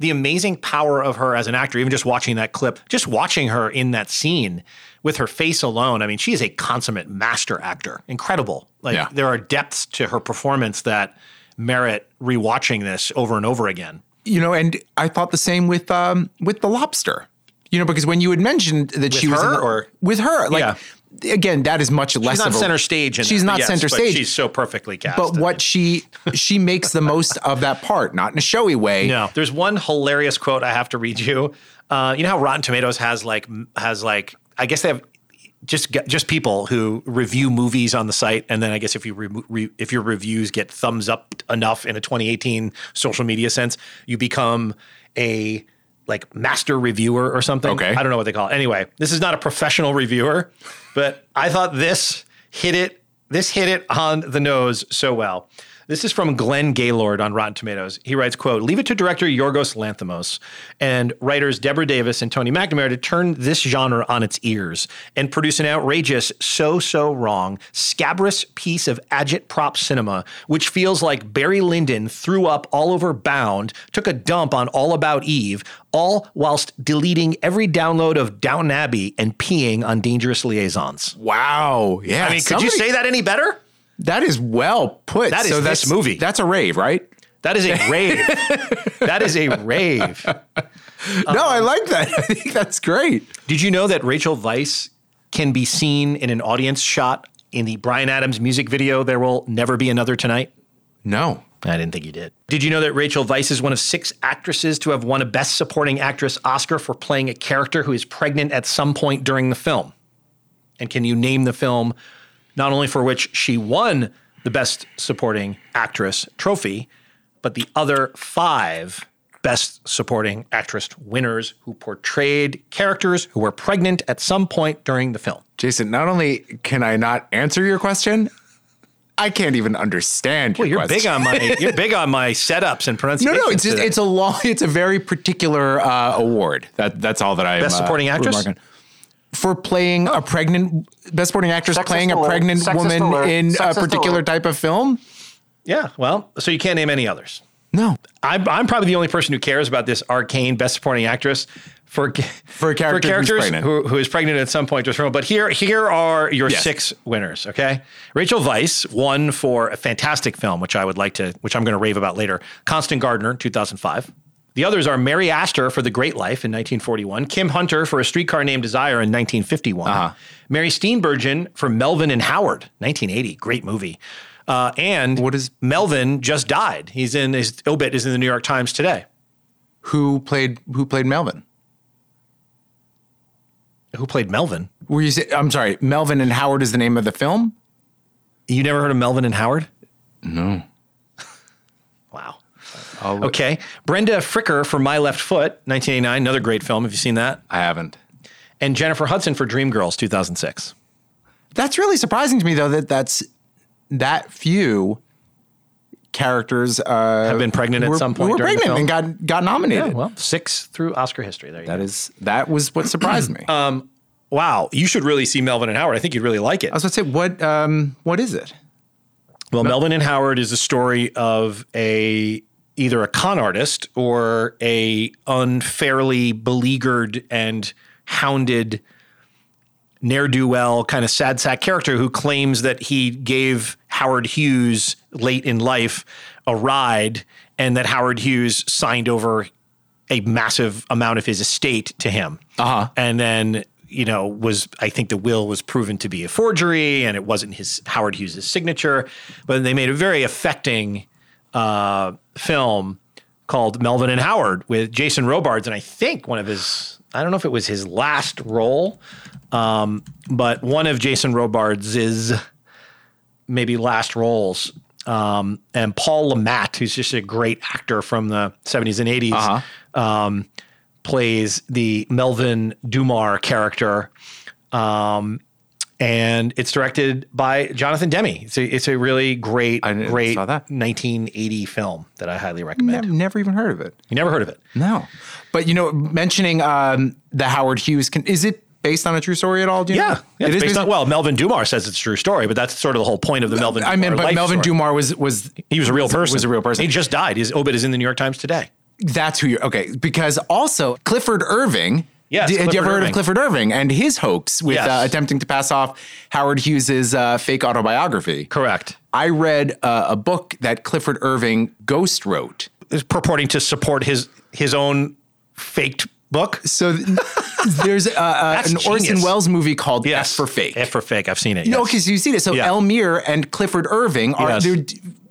the amazing power of her as an actor, even just watching that clip, just watching her in that scene with her face alone. I mean, she is a consummate master actor. Incredible. Like Yeah. there are depths to her performance that merit rewatching this over and over again. you know, and I thought the same with um with the lobster. You know, because when you had mentioned that she was her, the- or- with her, like again, that is much less She's not of a, center stage. She's that, not yes, center but stage. She's so perfectly cast. but what she she makes the most of that part, not in a showy way. No, there's one hilarious quote I have to read you. Uh, you know how Rotten Tomatoes has like has like I guess they have just just people who review movies on the site, and then I guess if you re- re- if your reviews get thumbs up enough in a 2018 social media sense, you become a like master reviewer or something. Okay. I don't know what they call it. Anyway, this is not a professional reviewer, but I thought this hit it. This hit it on the nose so well. This is from Glenn Gaylord on Rotten Tomatoes. He writes, quote, leave it to director Yorgos Lanthimos and writers Deborah Davis and Tony McNamara to turn this genre on its ears and produce an outrageous, so, so wrong, scabrous piece of agitprop cinema, which feels like Barry Lyndon threw up all over Bound, took a dump on All About Eve, all whilst deleting every download of Downton Abbey and peeing on Dangerous Liaisons. Wow. Yeah. I mean, could you say that any better? That is well put. That is so this that's, movie. That's a rave, right? That is a rave. that is a rave. no, I um, like that. I think that's great. Did you know that Rachel Weisz can be seen in an audience shot in the Bryan Adams music video, There Will Never Be Another Tonight? No. I didn't think you did. Did you know that Rachel Weisz is one of six actresses to have won a Best Supporting Actress Oscar for playing a character who is pregnant at some point during the film? And can you name the film not only for which she won the Best Supporting Actress trophy, but the other five Best Supporting Actress winners who portrayed characters who were pregnant at some point during the film? Jason, not only can I not answer your question, I can't even understand your Well, you're question. big on my you're big on my setups and No, pronunciation. no, it's just, today. it's a long, it's a very particular uh, award. That that's all that I Best supporting actress? for playing a pregnant best supporting actress Sexist playing a pregnant Sexist woman alert. in a particular alert. type of film. Yeah, well, so you can't name any others. No, I'm, I'm probably the only person who cares about this arcane best supporting actress for For a character who's characters who, who is pregnant at some point the. But here here are your Yes. six winners. Okay, Rachel Weisz won for a fantastic film, which I would like to, which I'm going to rave about later. Constant Gardener, 2005. The others are Mary Astor for The Great Lie in 1941, Kim Hunter for A Streetcar Named Desire in 1951, Uh-huh. Mary Steenburgen for Melvin and Howard, 1980, great movie. Uh, and What is- Melvin just died? He's in his obit is in the New York Times today. who played who played Melvin? Who played Melvin? Were you? Say, I'm sorry, Melvin and Howard is the name of the film. You never heard of Melvin and Howard? No. Wow. I'll- Okay. Brenda Fricker for My Left Foot, 1989, another great film. Have you seen that? I haven't. And Jennifer Hudson for Dreamgirls, 2006. That's really surprising to me, though. That that's that few characters uh, Have been pregnant at some point Were pregnant and got got nominated. Yeah, well, six through Oscar history. There you that go. is that was what surprised me. Wow. You should really see Melvin and Howard. I think you'd really like it. I was going to say, what um, what is it? Well, Melvin and Howard is a story of a either a con artist or a unfairly beleaguered and hounded ne'er do well kind of sad sack character who claims that he gave Howard Hughes late in life a ride and that Howard Hughes signed over a massive amount of his estate to him. Uh-huh. And then, you know, was I think the will was proven to be a forgery and it wasn't his Howard Hughes' signature. But they made a very affecting uh, film called Melvin and Howard with Jason Robards, and I think one of his I don't know if it was his last role, um, but one of Jason Robards' is maybe last roles. Um, and Paul Le Mat, who's just a great actor from the 70s and 80s, um, plays the Melvin Dummar character. Um, and it's directed by Jonathan Demme. It's a, it's a really great, I great saw that. 1980 film that I highly recommend. Never, never even heard of it. You never heard of it? No, but you know, mentioning um, the Howard Hughes, can, is it based on a true story at all? Do you Yeah, know? yeah it's based based on, well, Melvin Dummar says it's a true story, but that's sort of the whole point of the Melvin. I mean, but Melvin story. Dummar was was He was a real person. Was a real person. He just died. His obit is in the New York Times today. That's who you're okay. Because also Clifford Irving. Yes, had you ever heard Irving. of Clifford Irving and his hoax with Yes. uh, attempting to pass off Howard Hughes's uh, fake autobiography? Correct. I read uh, a book that Clifford Irving ghost wrote. Is purporting to support his his own faked book. So th- there's uh, uh, an Orson. Welles movie called Yes, F for Fake. F for fake. I've seen it. No, because you see this. So Yeah. Elmyr and Clifford Irving are Yes. they're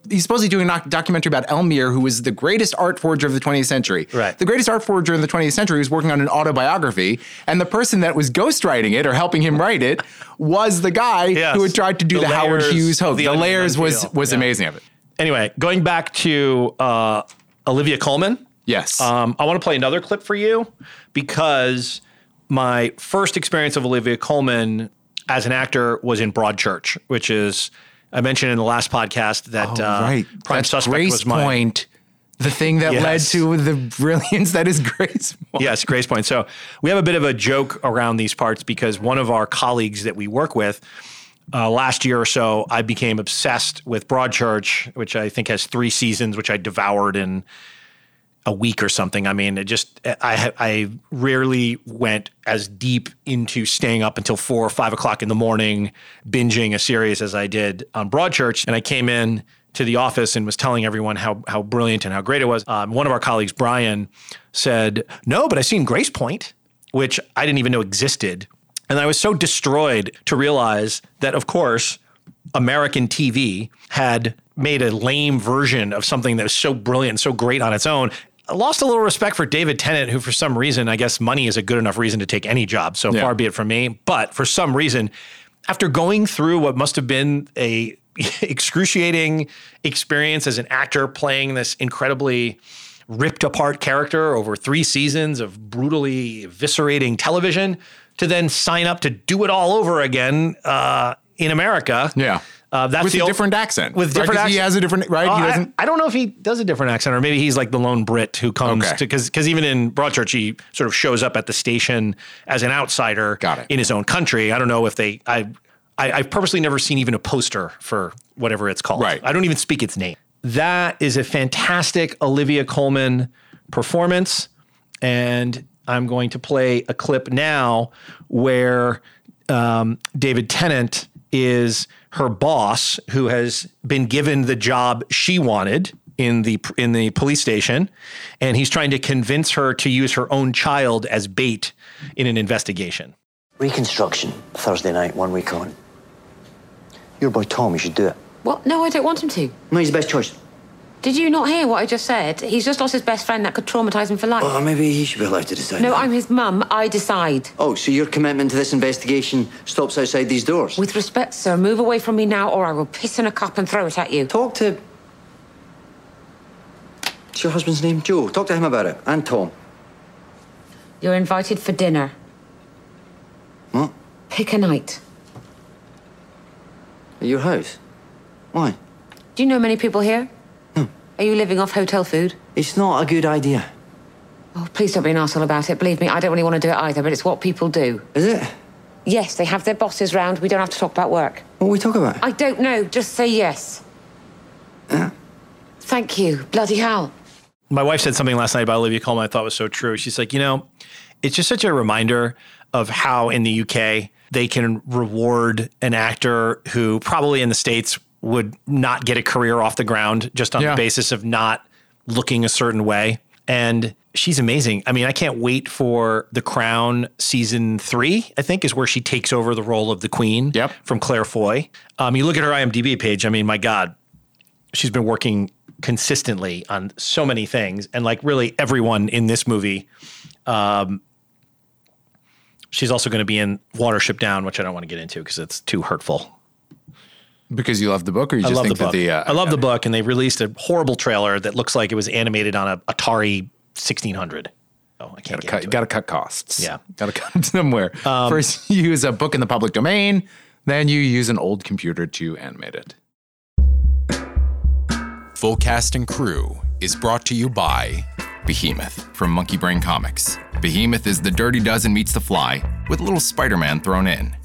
he's supposedly doing a documentary about Elmyr, who was the greatest art forger of the 20th century. Right. The greatest art forger in the 20th century was working on an autobiography, and the person that was ghostwriting it or helping him write it was the guy Yes. who had tried to do The the, Howard Hughes hoax. the The, layers was was Yeah. amazing of it. Anyway, going back to uh, Olivia Colman. Yes. Um, I want to play another clip for you because my first experience of Olivia Colman as an actor was in Broadchurch, which is I mentioned in the last podcast that uh, Oh, right. Prime That's Suspect Grace was my Point, the thing that led to the brilliance that is Grace Point. Yes, Gracepoint. So we have a bit of a joke around these parts because one of our colleagues that we work with uh, last year or so, I became obsessed with Broadchurch, which I think has three seasons, which I devoured in a week or something. I mean, it just I I rarely went as deep into staying up until four or five o'clock in the morning binging a series as I did on Broadchurch. And I came in to the office and was telling everyone how how brilliant and how great it was. Um, one of our colleagues, Brian, said, "No, but I seen Gracepoint, which I didn't even know existed." And I was so destroyed to realize that, of course, American TV had made a lame version of something that was so brilliant so great on its own. I lost a little respect for David Tennant, who, for some reason, I guess money is a good enough reason to take any job. So Yeah. far be it from me. But for some reason, after going through what must have been a excruciating experience as an actor playing this incredibly ripped apart character over three seasons of brutally eviscerating television to then sign up to do it all over again uh, in America. Yeah. Uh, that's with the a ol- different accent. With Right, different 'cause accent. He has a different, right? Oh, he I- doesn't. I, don't know if he does a different accent or maybe he's like the lone Brit who comes Okay. to because because even in Broadchurch he sort of shows up at the station as an outsider Got it. in his own country. I don't know if they I, I I've purposely never seen even a poster for whatever it's called. Right. I don't even speak its name. That is a fantastic Olivia Colman performance, and I'm going to play a clip now where um, David Tennant is her boss, who has been given the job she wanted in the in the police station, and he's trying to convince her to use her own child as bait in an investigation. Reconstruction, Thursday night, one week on. Your boy Tom, you should do it. What? No, I don't want him to. No, he's the best choice. Did you not hear what I just said? He's just lost his best friend that could traumatize him for life. Oh, maybe he should be allowed to decide. no, that. I'm his mum. I decide. Oh, so your commitment to this investigation stops outside these doors? With respect, sir, move away from me now or I will piss in a cup and throw it at you. Talk to. What's your husband's name? Joe. Talk to him about it. And Tom. You're invited for dinner. What? Pick a night. At your house? Why? Do you know many people here? Are you living off hotel food? It's not a good idea. Oh, please don't be an arsehole about it. Believe me, I don't really want to do it either, but it's what people do. Is it? Yes, they have their bosses round. We don't have to talk about work. What are we talking about? I don't know. Just say yes. Yeah. Thank you. Bloody hell. My wife said something last night about Olivia Colman I thought was so true. She's like, you know, it's just such a reminder of how in the UK they can reward an actor who probably in the States would not get a career off the ground just on Yeah. the basis of not looking a certain way. And she's amazing. I mean, I can't wait for The Crown season three, I think, is where she takes over the role of the Queen Yep. from Claire Foy. Um, you look at her IMDb page, I mean, my God, she's been working consistently on so many things and like really everyone in this movie um she's also going to be in watership down which i don't want to get into because it's too hurtful Because you love the book, or you i just love the think that book the uh, i love the book and they released a horrible trailer that looks like it was animated on a atari 1600 oh i can't Gotta get cut, into gotta cut costs. Yeah. Um, gotta cut them somewhere. First, you use a book in the public domain, then you use an old computer to animate it. Full Cast and Crew is brought to you by Behemoth from Monkey Brain Comics. Behemoth is the Dirty Dozen meets the Fly with a little Spider Man thrown in.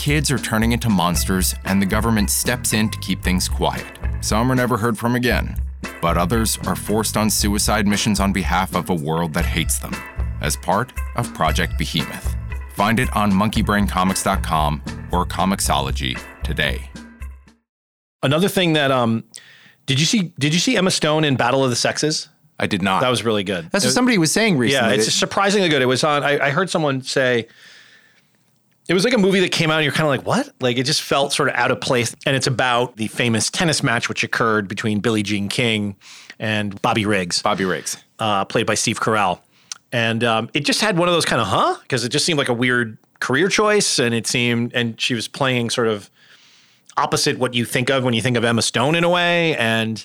Kids are turning into monsters, and the government steps in to keep things quiet. Some are never heard from again, but others are forced on suicide missions on behalf of a world that hates them, as part of Project Behemoth. Find it on monkeybraincomics.com or Comixology today. another thing that um did you see did you see emma stone in battle of the sexes I did not. that was really good That's It- what somebody was saying recently. Yeah, it's that- surprisingly good. It was on. I, I heard someone say it was like a movie that came out, and you're kind of like, what? Like it just felt sort of out of place. And it's about the famous tennis match which occurred between Billie Jean King and Bobby Riggs, Bobby Riggs. uh, played by Steve Carell. And um, it just had one of those kind of huh, because it just seemed like a weird career choice, and it seemed, and she was playing sort of opposite what you think of when you think of Emma Stone in a way, and.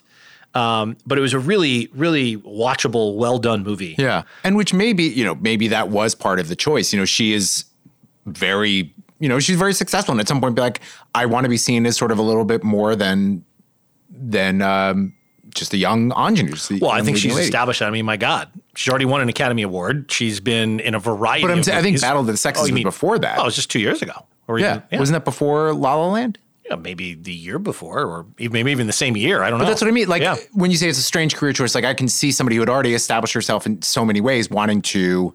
Um, but it was a really, really watchable, well done movie. Yeah. And which maybe, you know, maybe that was part of the choice. You know, she is very you know, she's very successful and at some point be like, I want to be seen as sort of a little bit more than than um, just a young ingenue. Well, I think she's lady. established. that. I mean, my God, she's already won an Academy Award. She's been in a variety. But I'm of saying, I think. Battle of the Sexes you was before that. Oh, it was just two years ago. Or Yeah. even, Wasn't that before La La Land? yeah, maybe the year before, or maybe even the same year. I don't But know. that's what I mean. Like Yeah. when you say it's a strange career choice, like I can see somebody who had already established herself in so many ways wanting to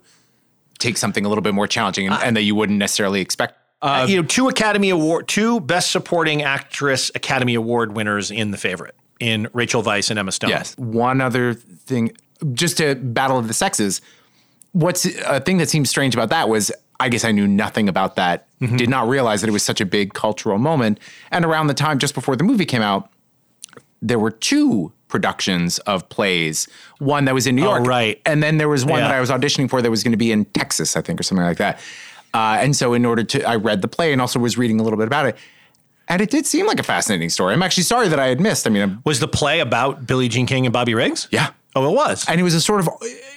take something a little bit more challenging and, and that you wouldn't necessarily expect. Uh, you know, two Academy Award, two Best Supporting Actress Academy Award winners in The Favorite, in Rachel Weisz and Emma Stone. Yes. One other thing, just to Battle of the Sexes, what's a thing that seems strange about that was I guess I knew nothing about that, Mm-hmm. did not realize that it was such a big cultural moment. And around the time just before the movie came out, there were two productions of plays. One that was in New Oh, York, right. and then there was one Yeah. that I was auditioning for that was going to be in Texas, I think, or something like that. Uh, and so, in order to, I read the play and also was reading a little bit about it, and it did seem like a fascinating story. I'm actually sorry that I had missed. I mean, I'm, Was the play about Billie Jean King and Bobby Riggs? yeah, Oh, it was. and it was a sort of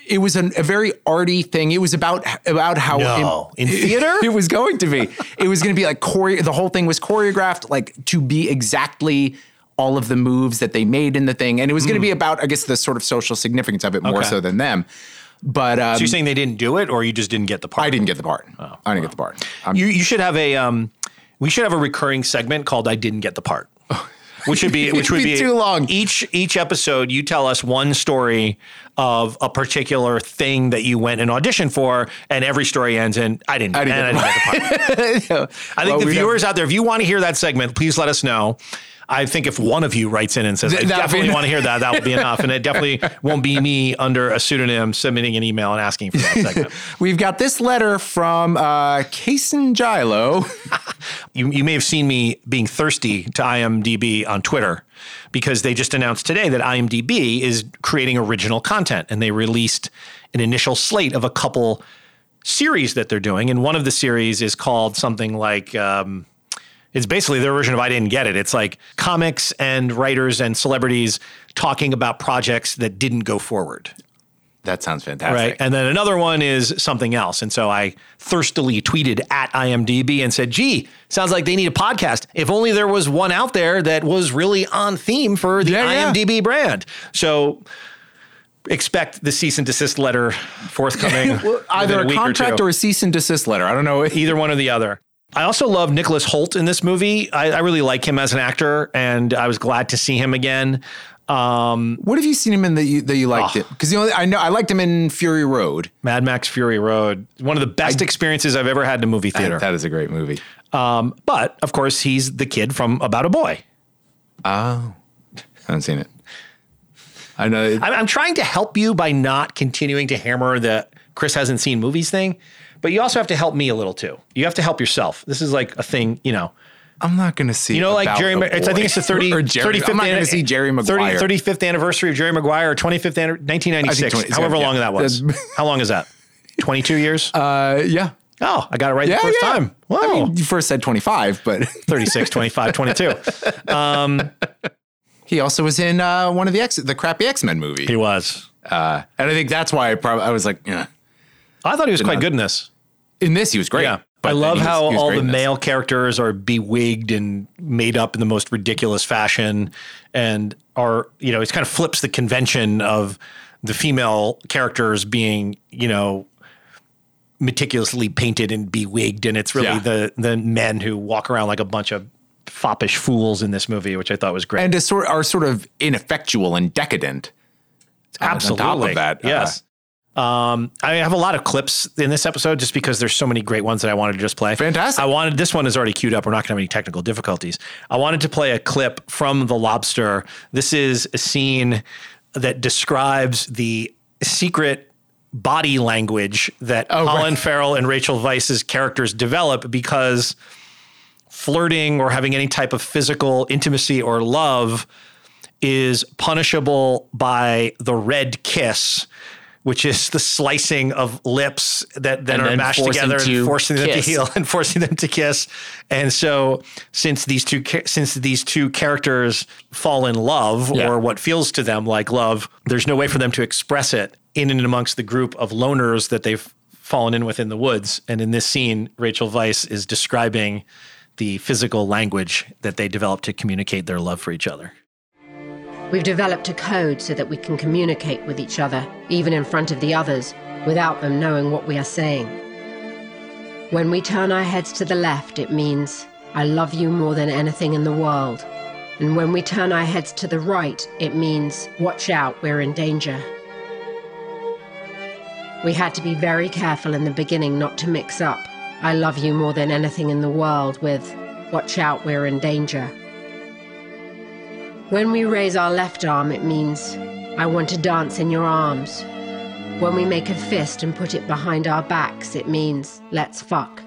it was an, a very arty thing it was about about how No. In theater? it was going to be it was going to be like chore the whole thing was choreographed like to be exactly all of the moves that they made in the thing and it was going to be about i guess the sort of social significance of it more Hmm. Okay. so than them but um, so you're saying they didn't do it, or you just didn't get the part? i didn't get the part i didn't get the part I'm- You you should have a um, we should have a recurring segment called "I didn't get the part," which would be which would be be too long. Each each episode, you tell us one story of a particular thing that you went and auditioned for, and every story ends in "I didn't." I didn't and get I didn't get the part. I think Well, the viewers out there, if you want to hear that segment, please let us know. I think if one of you writes in and says, I Th- be definitely want to hear that, that would be enough. And it definitely won't be me under a pseudonym submitting an email and asking for that segment. we've got this letter from uh Kason Gilo. you, you may have seen me being thirsty to IMDb on Twitter because they just announced today that IMDb is creating original content and they released an initial slate of a couple series that they're doing. And one of the series is called something like, um, it's basically their version of I Didn't Get It. It's like comics and writers and celebrities talking about projects that didn't go forward. that sounds fantastic Right. And then another one is something else. And so I thirstily tweeted at IMDb and said, gee, sounds like they need a podcast. If only there was one out there that was really on theme for the Yeah, yeah. IMDb brand. So expect the cease and desist letter forthcoming. either within a contract two. or a cease and desist letter i don't know either one or the other. I also love Nicholas Hoult in this movie. I, I really like him as an actor, and I was glad to see him again. Um, What have you seen him in that you that you liked Oh. it? Because you know I know I liked him in Fury Road. Mad Max Fury Road, one of the best experiences I've ever had in a movie theater. That is a great movie. Um, but of course, he's the kid from About a Boy. Oh, I haven't seen it. I know. It, I'm, I'm trying to help you by not continuing to hammer the Chris hasn't seen movies thing, but you also have to help me a little too. You have to help yourself. This is like a thing, you know. I'm not going to see. You know, like Jerry, Ma- I think it's the 30, or Jerry, 35th I'm not going an- to see Jerry Maguire. 30, 35th anniversary of Jerry Maguire, or 25th, anni- 1996, 20 however yeah. long that was. How long is that? 22 years? Uh, yeah. oh, I got it right Yeah, the first yeah. time. Wow. I mean, you first said 25, but 36, 25, 22. Um, he also was in uh, one of the X, the crappy X Men movie. he was. Uh, and I think that's why I probably I was like, yeah. I thought he was quite not- good in this. In this, he was great. Yeah. But I love was- how all the male characters are bewigged and made up in the most ridiculous fashion and are, you know, it kind of flips the convention of the female characters being, you know, meticulously painted and bewigged. And it's really Yeah. the the men who walk around like a bunch of foppish fools in this movie, which I thought was great. and is sort are sort of ineffectual and decadent. on- Absolutely. On top of that, uh, yes. Um, I have a lot of clips in this episode just because there's so many great ones that I wanted to just play. Fantastic. I wanted this one is already queued up. We're not going to have any technical difficulties. I wanted to play a clip from The Lobster. This is a scene that describes the secret body language that Oh, right. Colin Farrell and Rachel Weisz's characters develop because flirting or having any type of physical intimacy or love is punishable by the red kiss, which is the slicing of lips that, that And are mashed together to and forcing them to kiss. heal and forcing them to kiss. And so, since these two since these two characters fall in love Yeah. or what feels to them like love, there's no way for them to express it in and amongst the group of loners that they've fallen in with in the woods. And in this scene, Rachel Weisz is describing the physical language that they developed to communicate their love for each other. We've developed a code so that we can communicate with each other, even in front of the others, without them knowing what we are saying. When we turn our heads to the left, it means, I love you more than anything in the world. And when we turn our heads to the right, it means, watch out, we're in danger. We had to be very careful in the beginning not to mix up, I love you more than anything in the world with, watch out, we're in danger. When we raise our left arm, it means, I want to dance in your arms. When we make a fist and put it behind our backs, it means, let's fuck.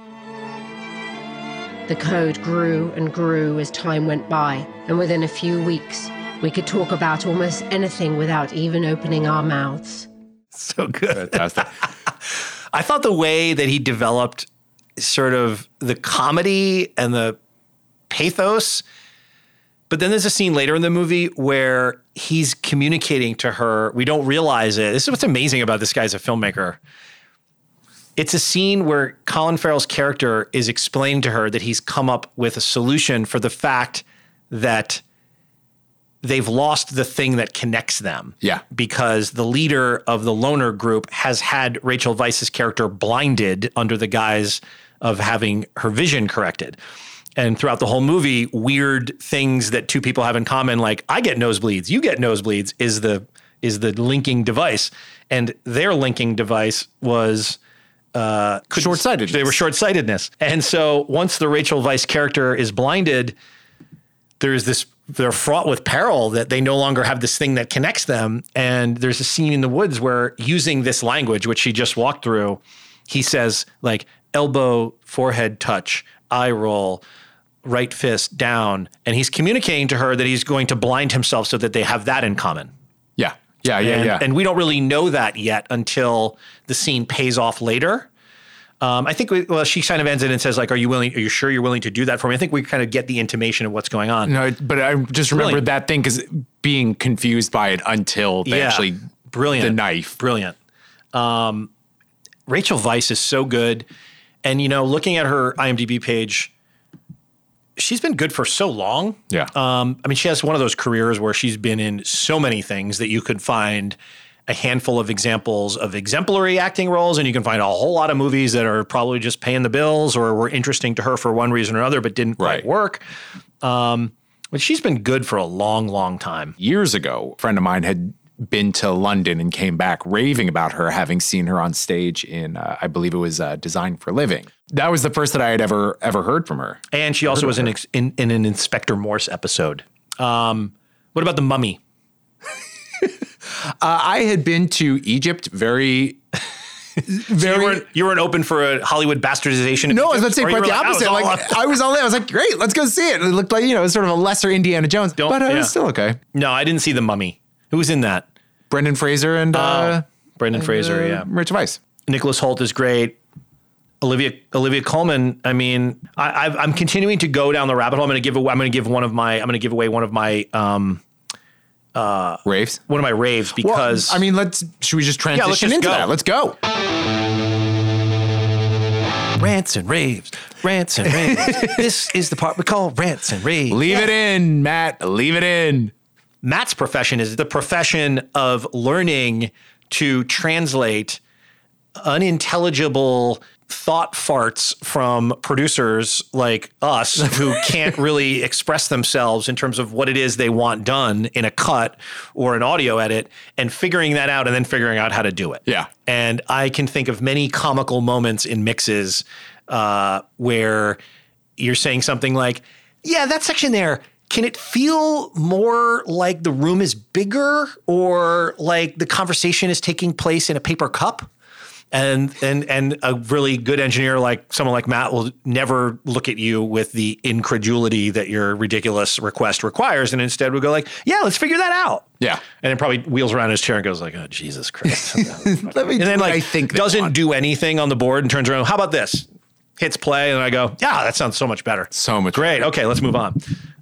The code grew and grew as time went by, and within a few weeks, we could talk about almost anything without even opening our mouths. So good. Fantastic. I thought the way that he developed sort of the comedy and the pathos. But then there's a scene later in the movie where he's communicating to her. We don't realize it. This is what's amazing about this guy as a filmmaker. It's a scene where Colin Farrell's character is explaining to her that he's come up with a solution for the fact that they've lost the thing that connects them. Yeah. Because the leader of the loner group has had Rachel Weisz's character blinded under the guise of having her vision corrected. And throughout the whole movie, weird things that two people have in common, like I get nosebleeds, you get nosebleeds, is the is the linking device. And their linking device was uh, Short sightedness. They were short sightedness. And so once the Rachel Weisz character is blinded, there's this they're fraught with peril that they no longer have this thing that connects them. And there's a scene in the woods where using this language, which she just walked through, he says like elbow, forehead touch, eye roll, right fist down. And he's communicating to her that he's going to blind himself so that they have that in common. Yeah. Yeah. Yeah. and, yeah. and we don't really know that yet until the scene pays off later. Um, I think we, well, she kind of ends it and says like, "Are you willing? Are you sure you're willing to do that for me?" I think we kind of get the intimation of what's going on. no, but I just remember Brilliant. that thing because being confused by it until they Yeah. actually brilliant the knife. brilliant um, rachel weisz is so good and you know looking at her imdb page she's been good for so long. Yeah. um, i mean she has one of those careers where she's been in so many things that you could find a handful of examples of exemplary acting roles and you can find a whole lot of movies that are probably just paying the bills or were interesting to her for one reason or another but didn't quite work. Um, but she's been good for a long long time. Years ago, a friend of mine had been to London and came back raving about her, having seen her on stage in, uh, I believe it was uh, Design for Living. That was the first that I had ever ever heard from her. And she also was in, ex- in in an Inspector Morse episode. Um, what about the Mummy? Uh, I had been to Egypt very, very. you, weren't, you weren't open for a Hollywood bastardization. no, I was about to say quite the like, opposite. all Like up- I was all in. I was like, great, let's go see it. It looked like you know, it was sort of a lesser Indiana Jones, Don't- but uh, it yeah. was still okay. no, I didn't see the Mummy. Who was in that? Brendan Fraser and uh, Brendan Fraser. uh, yeah, Rachel Weisz. Nicholas Hoult is great. Olivia Olivia Colman. I mean, I, I've, I'm continuing to go down the rabbit hole. I'm going to give away. I'm going to give one of my. I'm going to give away one of my. Um, Raves. one of my raves Well, because I mean, let's. Should we just transition let's just into go. that? Let's go. rants and raves, rants and raves. this is the part we call rants and raves. Leave it in, Matt. Leave it in. Matt's profession is the profession of learning to translate unintelligible thought farts from producers like us who can't really express themselves in terms of what it is they want done in a cut or an audio edit and figuring that out and then figuring out how to do it. Yeah. And I can think of many comical moments in mixes uh, where you're saying something like, yeah, that section there, can it feel more like the room is bigger or like the conversation is taking place in a paper cup? And and and a really good engineer like someone like Matt will never look at you with the incredulity that your ridiculous request requires, and instead will go like, "Yeah, let's figure that out." Yeah. and then probably wheels around his chair and goes like, "Oh Jesus Christ!" Let me and then like I think doesn't want. do anything on the board and turns around. How about this? Hits play and I go, yeah, that sounds so much better. So much Great. better. Okay, let's move on.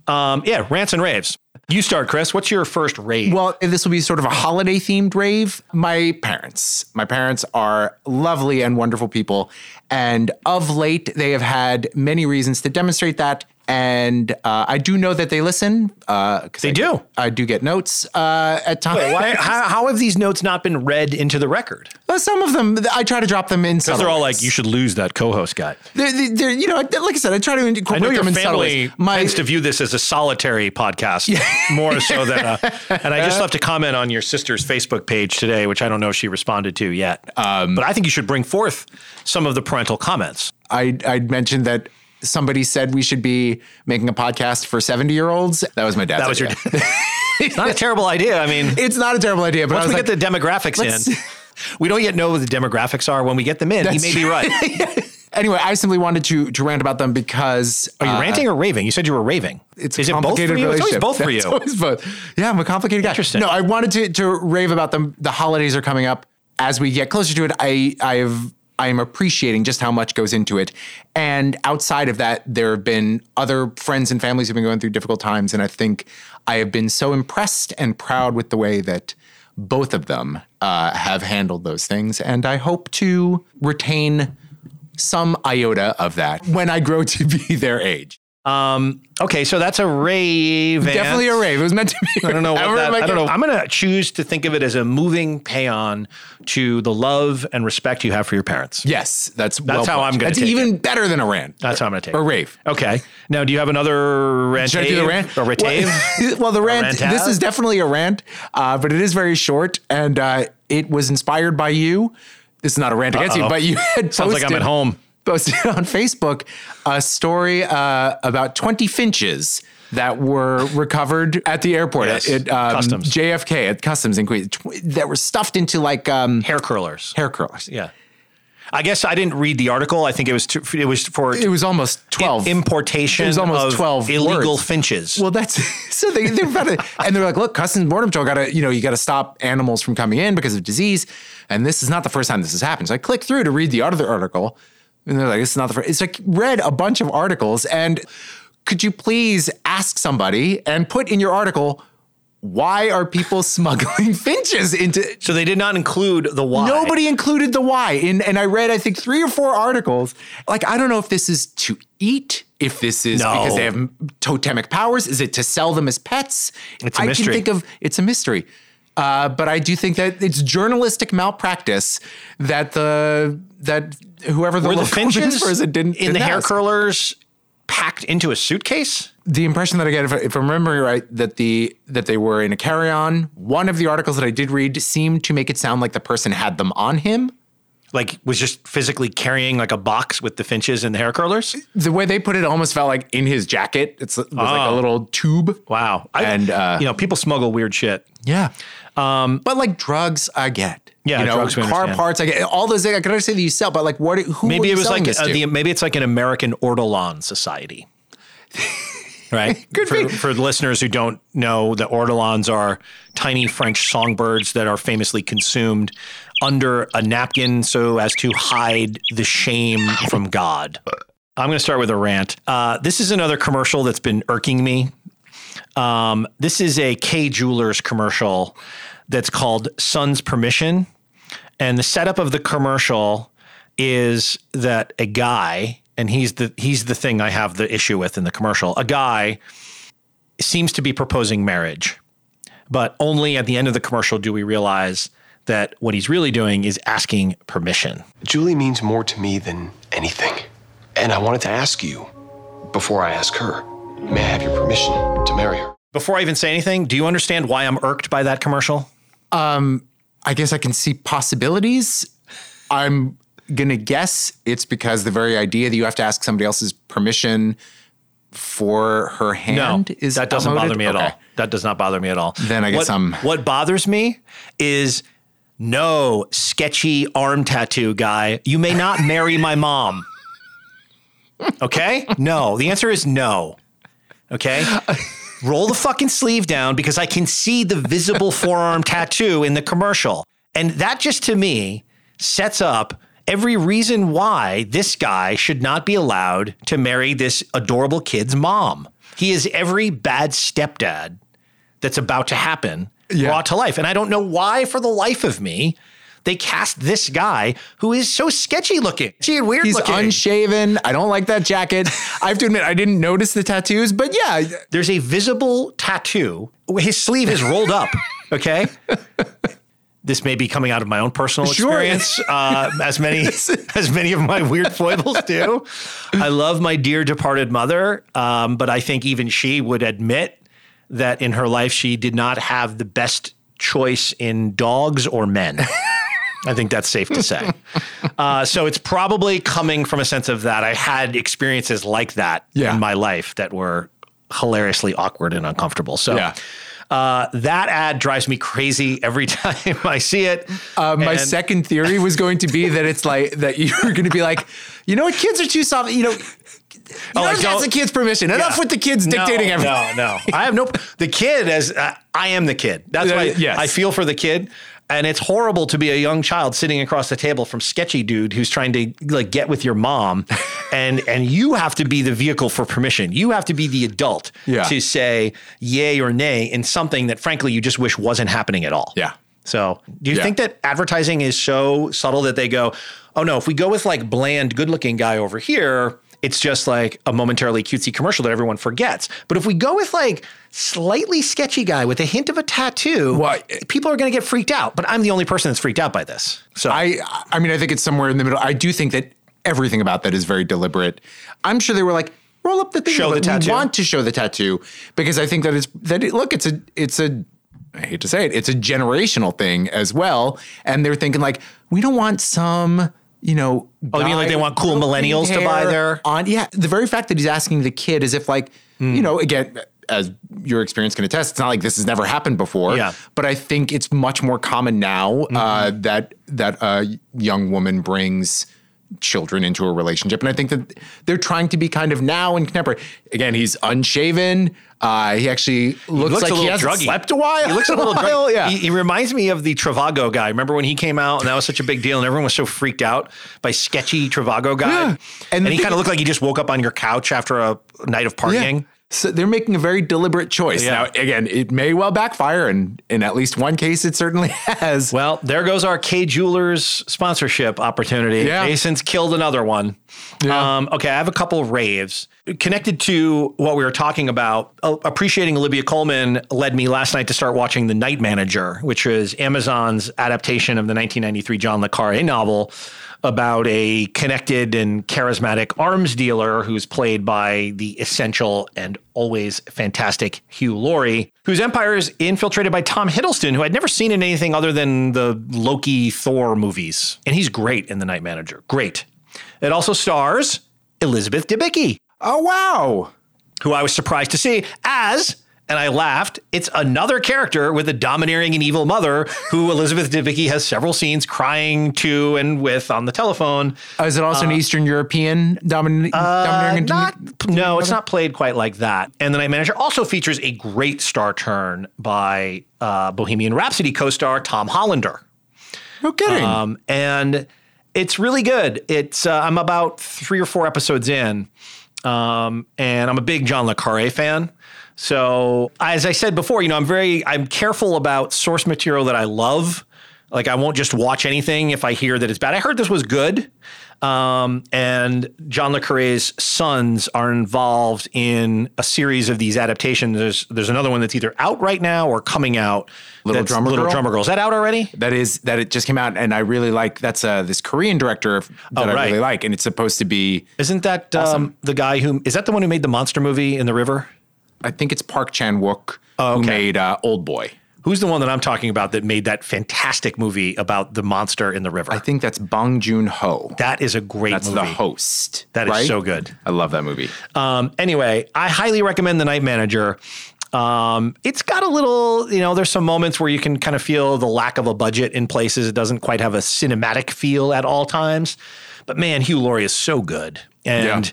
Um, yeah, rants and raves. You start, Chris. What's your first rave? Well, this will be sort of a holiday themed rave. My parents, my parents are lovely and wonderful people. And of late, they have had many reasons to demonstrate that. And uh, I do know that they listen. Uh, They I, do. I do get notes uh, at times. Wait, why, how, how have these notes not been read into the record? Well, some of them, I try to drop them in. Because they're all like, you should lose that co-host guy. They're, they're, you know, like I said, I try to incorporate I know your them in family. My, tends to view this as a solitary podcast more so than a. And I just left a comment on your sister's Facebook page today, which I don't know if she responded to yet. Um, but I think you should bring forth some of the parental comments. I I mentioned that somebody said we should be making a podcast for 70 year olds. That was my dad's That was your. idea. it's not a terrible idea. I mean, it's not a terrible idea, but once we like, get the demographics in, we don't yet know what the demographics are. When we get them in, he may be right. anyway, I simply wanted to to rant about them because Are you uh, ranting or raving? You said you were raving. It's Is a it both for complicated you? It's always both for It's you. always both. Yeah, I'm a complicated guy. Interesting. No, I wanted to to rave about them. The holidays are coming up. As we get closer to it, I I've I am appreciating just how much goes into it. And outside of that, there have been other friends and families who've been going through difficult times. And I think I have been so impressed and proud with the way that both of them uh, have handled those things. And I hope to retain some iota of that when I grow to be their age. Um, okay, so that's a rave. Definitely a rave. It was meant to be. I don't know. What that, I don't know. I'm going to choose to think of it as a moving paean to the love and respect you have for your parents. Yes, that's That's well how put. I'm going to take it. That's even better than a rant. That's how I'm going to take or it. rave. Okay. Now, do you have another rant? Should I do the rant? Or? Well, well, the rant. This is definitely a rant, uh, but it is very short, and uh, it was inspired by you. This is not a rant against you, Uh-oh. but you had Sounds like I'm at home. Posted on Facebook a story uh, about 20 finches that were recovered at the airport Yes. at um, Customs. JFK at Customs in Queens that were stuffed into like um, Hair curlers. hair curlers. Yeah. I guess I didn't read the article. I think it was to, it was for It was almost 12. importation It was almost of 12 illegal words. finches. Well, that's so they they're about to, and they're like, look, Customs and Border Patrol got to you know you got to stop animals from coming in because of disease, and this is not the first time this has happened. So I click through to read the other article, and they're like, this is not the first. It's like read a bunch of articles, and could you please ask somebody and put in your article. Why are people smuggling finches into? so they did not include the why. Nobody included the why. In, and I read, I think, three or four articles. Like, I don't know if this is to eat, if this is No. because they have totemic powers. Is it to sell them as pets? It's a I mystery. can think of it's a mystery. Uh, but I do think that it's journalistic malpractice that the that whoever the Were the finches news person didn't in the didn't hair ask. curlers packed into a suitcase? the impression that I get, if, if I'm remembering right, that the that they were in a carry-on. One of the articles that I did read seemed to make it sound like the person had them on him. Like was just physically carrying like a box with the finches and the hair curlers? the way they put it almost felt like in his jacket. It's it was like a Oh. little tube. Wow. I, And, uh, you know, people smuggle weird shit. Yeah. Um, but like drugs, I get. Yeah, you know, drugs car understand. parts, I get all those things. I can understand that you sell, but like, what? Who? Maybe it was like the, maybe it's like an American ortolan society. Right? Could for, be. for the listeners who don't know, the ortolans are tiny French songbirds that are famously consumed under a napkin so as to hide the shame from God. I'm going to start with a rant. Uh, this is another commercial that's been irking me. Um, this is a Kay Jewelers commercial that's called Son's Permission. And the setup of the commercial is that a guy, and he's the he's the thing I have the issue with in the commercial. A guy seems to be proposing marriage, but only at the end of the commercial do we realize that what he's really doing is asking permission. Julie means more to me than anything. And I wanted to ask you, before I ask her, may I have your permission to marry her? Before I even say anything, do you understand why I'm irked by that commercial? Um, I guess I can see possibilities. I'm gonna guess it's because the very idea that you have to ask somebody else's permission for her hand no, is that doesn't outmoded? bother me at Okay. all. That does not bother me at all. Then I guess what, I'm- What bothers me is no sketchy arm tattoo guy. You may not marry my mom. Okay? No. The answer is no. Okay? Roll the fucking sleeve down because I can see the visible forearm tattoo in the commercial. And that just to me sets up every reason why this guy should not be allowed to marry this adorable kid's mom. He is every bad stepdad that's about to happen brought to life. And I don't know why, for the life of me, they cast this guy who is so sketchy looking. She weird He's looking. unshaven. I don't like that jacket. I have to admit, I didn't notice the tattoos, but yeah. There's a visible tattoo. His sleeve is rolled up. Okay. This may be coming out of my own personal Sure. experience, uh, as many as many of my weird foibles do. I love my dear departed mother, um, but I think even she would admit that in her life she did not have the best choice in dogs or men. I think that's safe to say. Uh, so it's probably coming from a sense of that. I had experiences like that in my life that were hilariously awkward and uncomfortable. So Yeah. uh, that ad drives me crazy every time I see it. Uh, my And- second theory was going to be that it's like that you're going to be like, you know what, kids are too soft. You know, you Oh, know like, that's don't- the kid's permission. Enough Yeah. with the kids No, dictating everything. No, no. I have no. The kid as uh, I am the kid. That's Uh, why yes. I feel for the kid. And it's horrible to be a young child sitting across the table from sketchy dude who's trying to like get with your mom, and and you have to be the vehicle for permission. You have to be the adult Yeah. to say yay or nay in something that frankly you just wish wasn't happening at all. Yeah. So, do you Yeah. think that advertising is so subtle that they go, oh no, if we go with like bland, good looking guy over here, it's just like a momentarily cutesy commercial that everyone forgets. But if we go with like slightly sketchy guy with a hint of a tattoo, people are going to get freaked out. But I'm the only person that's freaked out by this. So, I, I mean, I think it's somewhere in the middle. I do think that everything about that is very deliberate. I'm sure they were like, roll up the thing. Show the We tattoo. want to show the tattoo because I think that it's that. It, look, it's a, it's a. I hate to say it, it's a generational thing as well. And they're thinking like, we don't want some. You know, Oh, you mean like they want cool millennials to buy their- on? Yeah, the very fact that he's asking the kid as if like, Hmm. you know, again, as your experience can attest, it's not like this has never happened before. Yeah. But I think it's much more common now uh, Mm-hmm. that that a young woman brings children into a relationship, and I think that they're trying to be kind of now and contemporary. Again, he's unshaven. Uh, he actually looks, like a he hasn't druggy. slept a while. He looks a little while, druggy. Yeah. He, he reminds me of the Trivago guy. Remember when he came out and that was such a big deal and everyone was so freaked out by sketchy Trivago guy? Yeah. And, And he kind of looked like he just woke up on your couch after a night of partying. Yeah. So they're making a very deliberate choice. Yeah. Now, again, it may well backfire, and in at least one case, it certainly has. Well, there goes our Kay Jewelers sponsorship opportunity. Yeah. Jason's killed another one. Um, okay, I have a couple of raves. Connected to what we were talking about, uh, appreciating Olivia Colman led me last night to start watching The Night Manager, which is Amazon's adaptation of the 1993 John Le Carre novel about a connected and charismatic arms dealer who's played by the essential and always fantastic Hugh Laurie, whose empire is infiltrated by Tom Hiddleston, who I'd never seen in anything other than the Loki Thor movies. And he's great in The Night Manager. Great. It also stars Elizabeth Debicki. Oh, wow. Who I was surprised to see as, and I laughed, it's another character with a domineering and evil mother who Elizabeth Debicki has several scenes crying to and with on the telephone. Uh, is it also an Eastern European domin- domineering? and not, no, it's not played quite like that. And The Night Manager also features a great star turn by uh, Bohemian Rhapsody co-star Tom Hollander. No kidding. Um, and it's really good. It's uh, I'm about three or four episodes in, um, and I'm a big John le Carre fan. So as I said before, you know, I'm very I'm careful about source material that I love. Like I won't just watch anything if I hear that it's bad. I heard this was good. Um, and John le Carre's sons are involved in a series of these adaptations. There's there's another one that's either out right now or coming out. Little Drummer Little Girl? Drummer Girl. Is that out already? That is that it just came out, and I really like. That's uh, this Korean director that Oh, I really like, and it's supposed to be. Isn't that um, the guy who is that the one who made the monster movie in the river? I think it's Park Chan Wook Oh, who made uh, Old Boy. Who's the one that I'm talking about that made that fantastic movie about the monster in the river? I think that's Bong Joon Ho. that is a great That's movie. the host. That is right? so good. I love that movie. Um, anyway, I highly recommend The Night Manager. Um, it's got a little, you know, there's some moments where you can kind of feel the lack of a budget in places. It doesn't quite have a cinematic feel at all times. But man, Hugh Laurie is so good. And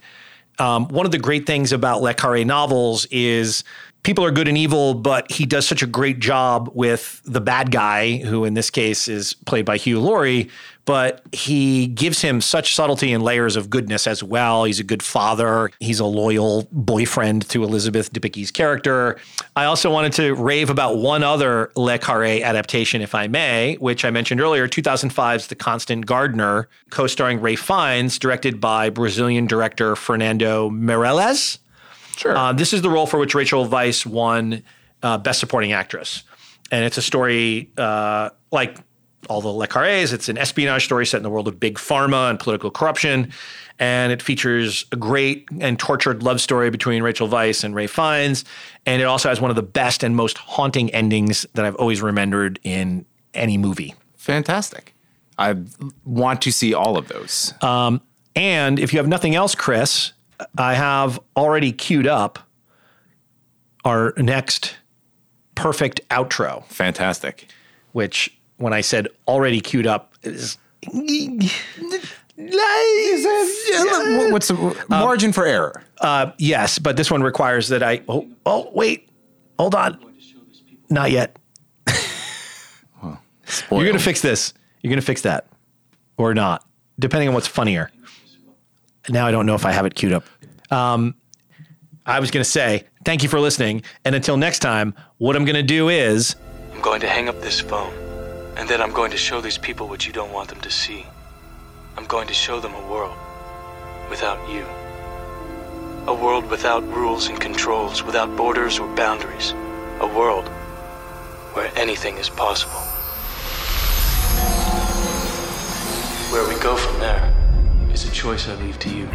um, one of the great things about Le Carre novels is people are good and evil, but he does such a great job with the bad guy, who in this case is played by Hugh Laurie. But he gives him such subtlety and layers of goodness as well. He's a good father. He's a loyal boyfriend to Elizabeth Debicki's character. I also wanted to rave about one other Le Carre adaptation, if I may, which I mentioned earlier 2005's The Constant Gardener, co starring Ralph Fiennes, directed by Brazilian director Fernando Meirelles. Sure. Uh, this is the role for which Rachel Weisz won uh, Best Supporting Actress. And it's a story uh, like all the Le Carres. It's an espionage story set in the world of big pharma and political corruption. And it features a great and tortured love story between Rachel Weisz and Ralph Fiennes. And it also has one of the best and most haunting endings that I've always remembered in any movie. Fantastic. I want to see all of those. Um, and if you have nothing else, Chris, I have already queued up our next perfect outro. Fantastic. Which, when I said already queued up, is. What's the margin for error? Uh, yes, but this one requires that I. Oh, oh wait. Hold on. Not yet. You're going to fix this. You're going to fix that. Or not, depending on what's funnier. Now I don't know if I have it queued up. Um, I was going to say, thank you for listening. And until next time, what I'm going to do is. I'm going to hang up this phone, and then I'm going to show these people what you don't want them to see. I'm going to show them a world without you. A world without rules and controls, without borders or boundaries. A world where anything is possible. Where we go from there is a choice I leave to you.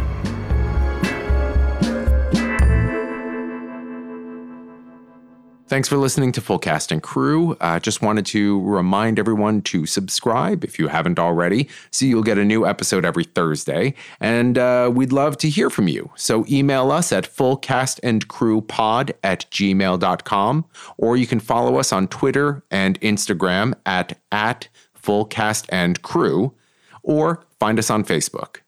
Thanks for listening to Full Cast and Crew. I uh, just wanted to remind everyone to subscribe if you haven't already, so you'll get a new episode every Thursday. And uh, we'd love to hear from you. So email us at fullcastandcrewpod at gmail.com, or you can follow us on Twitter and Instagram at, at fullcastandcrew, or find us on Facebook.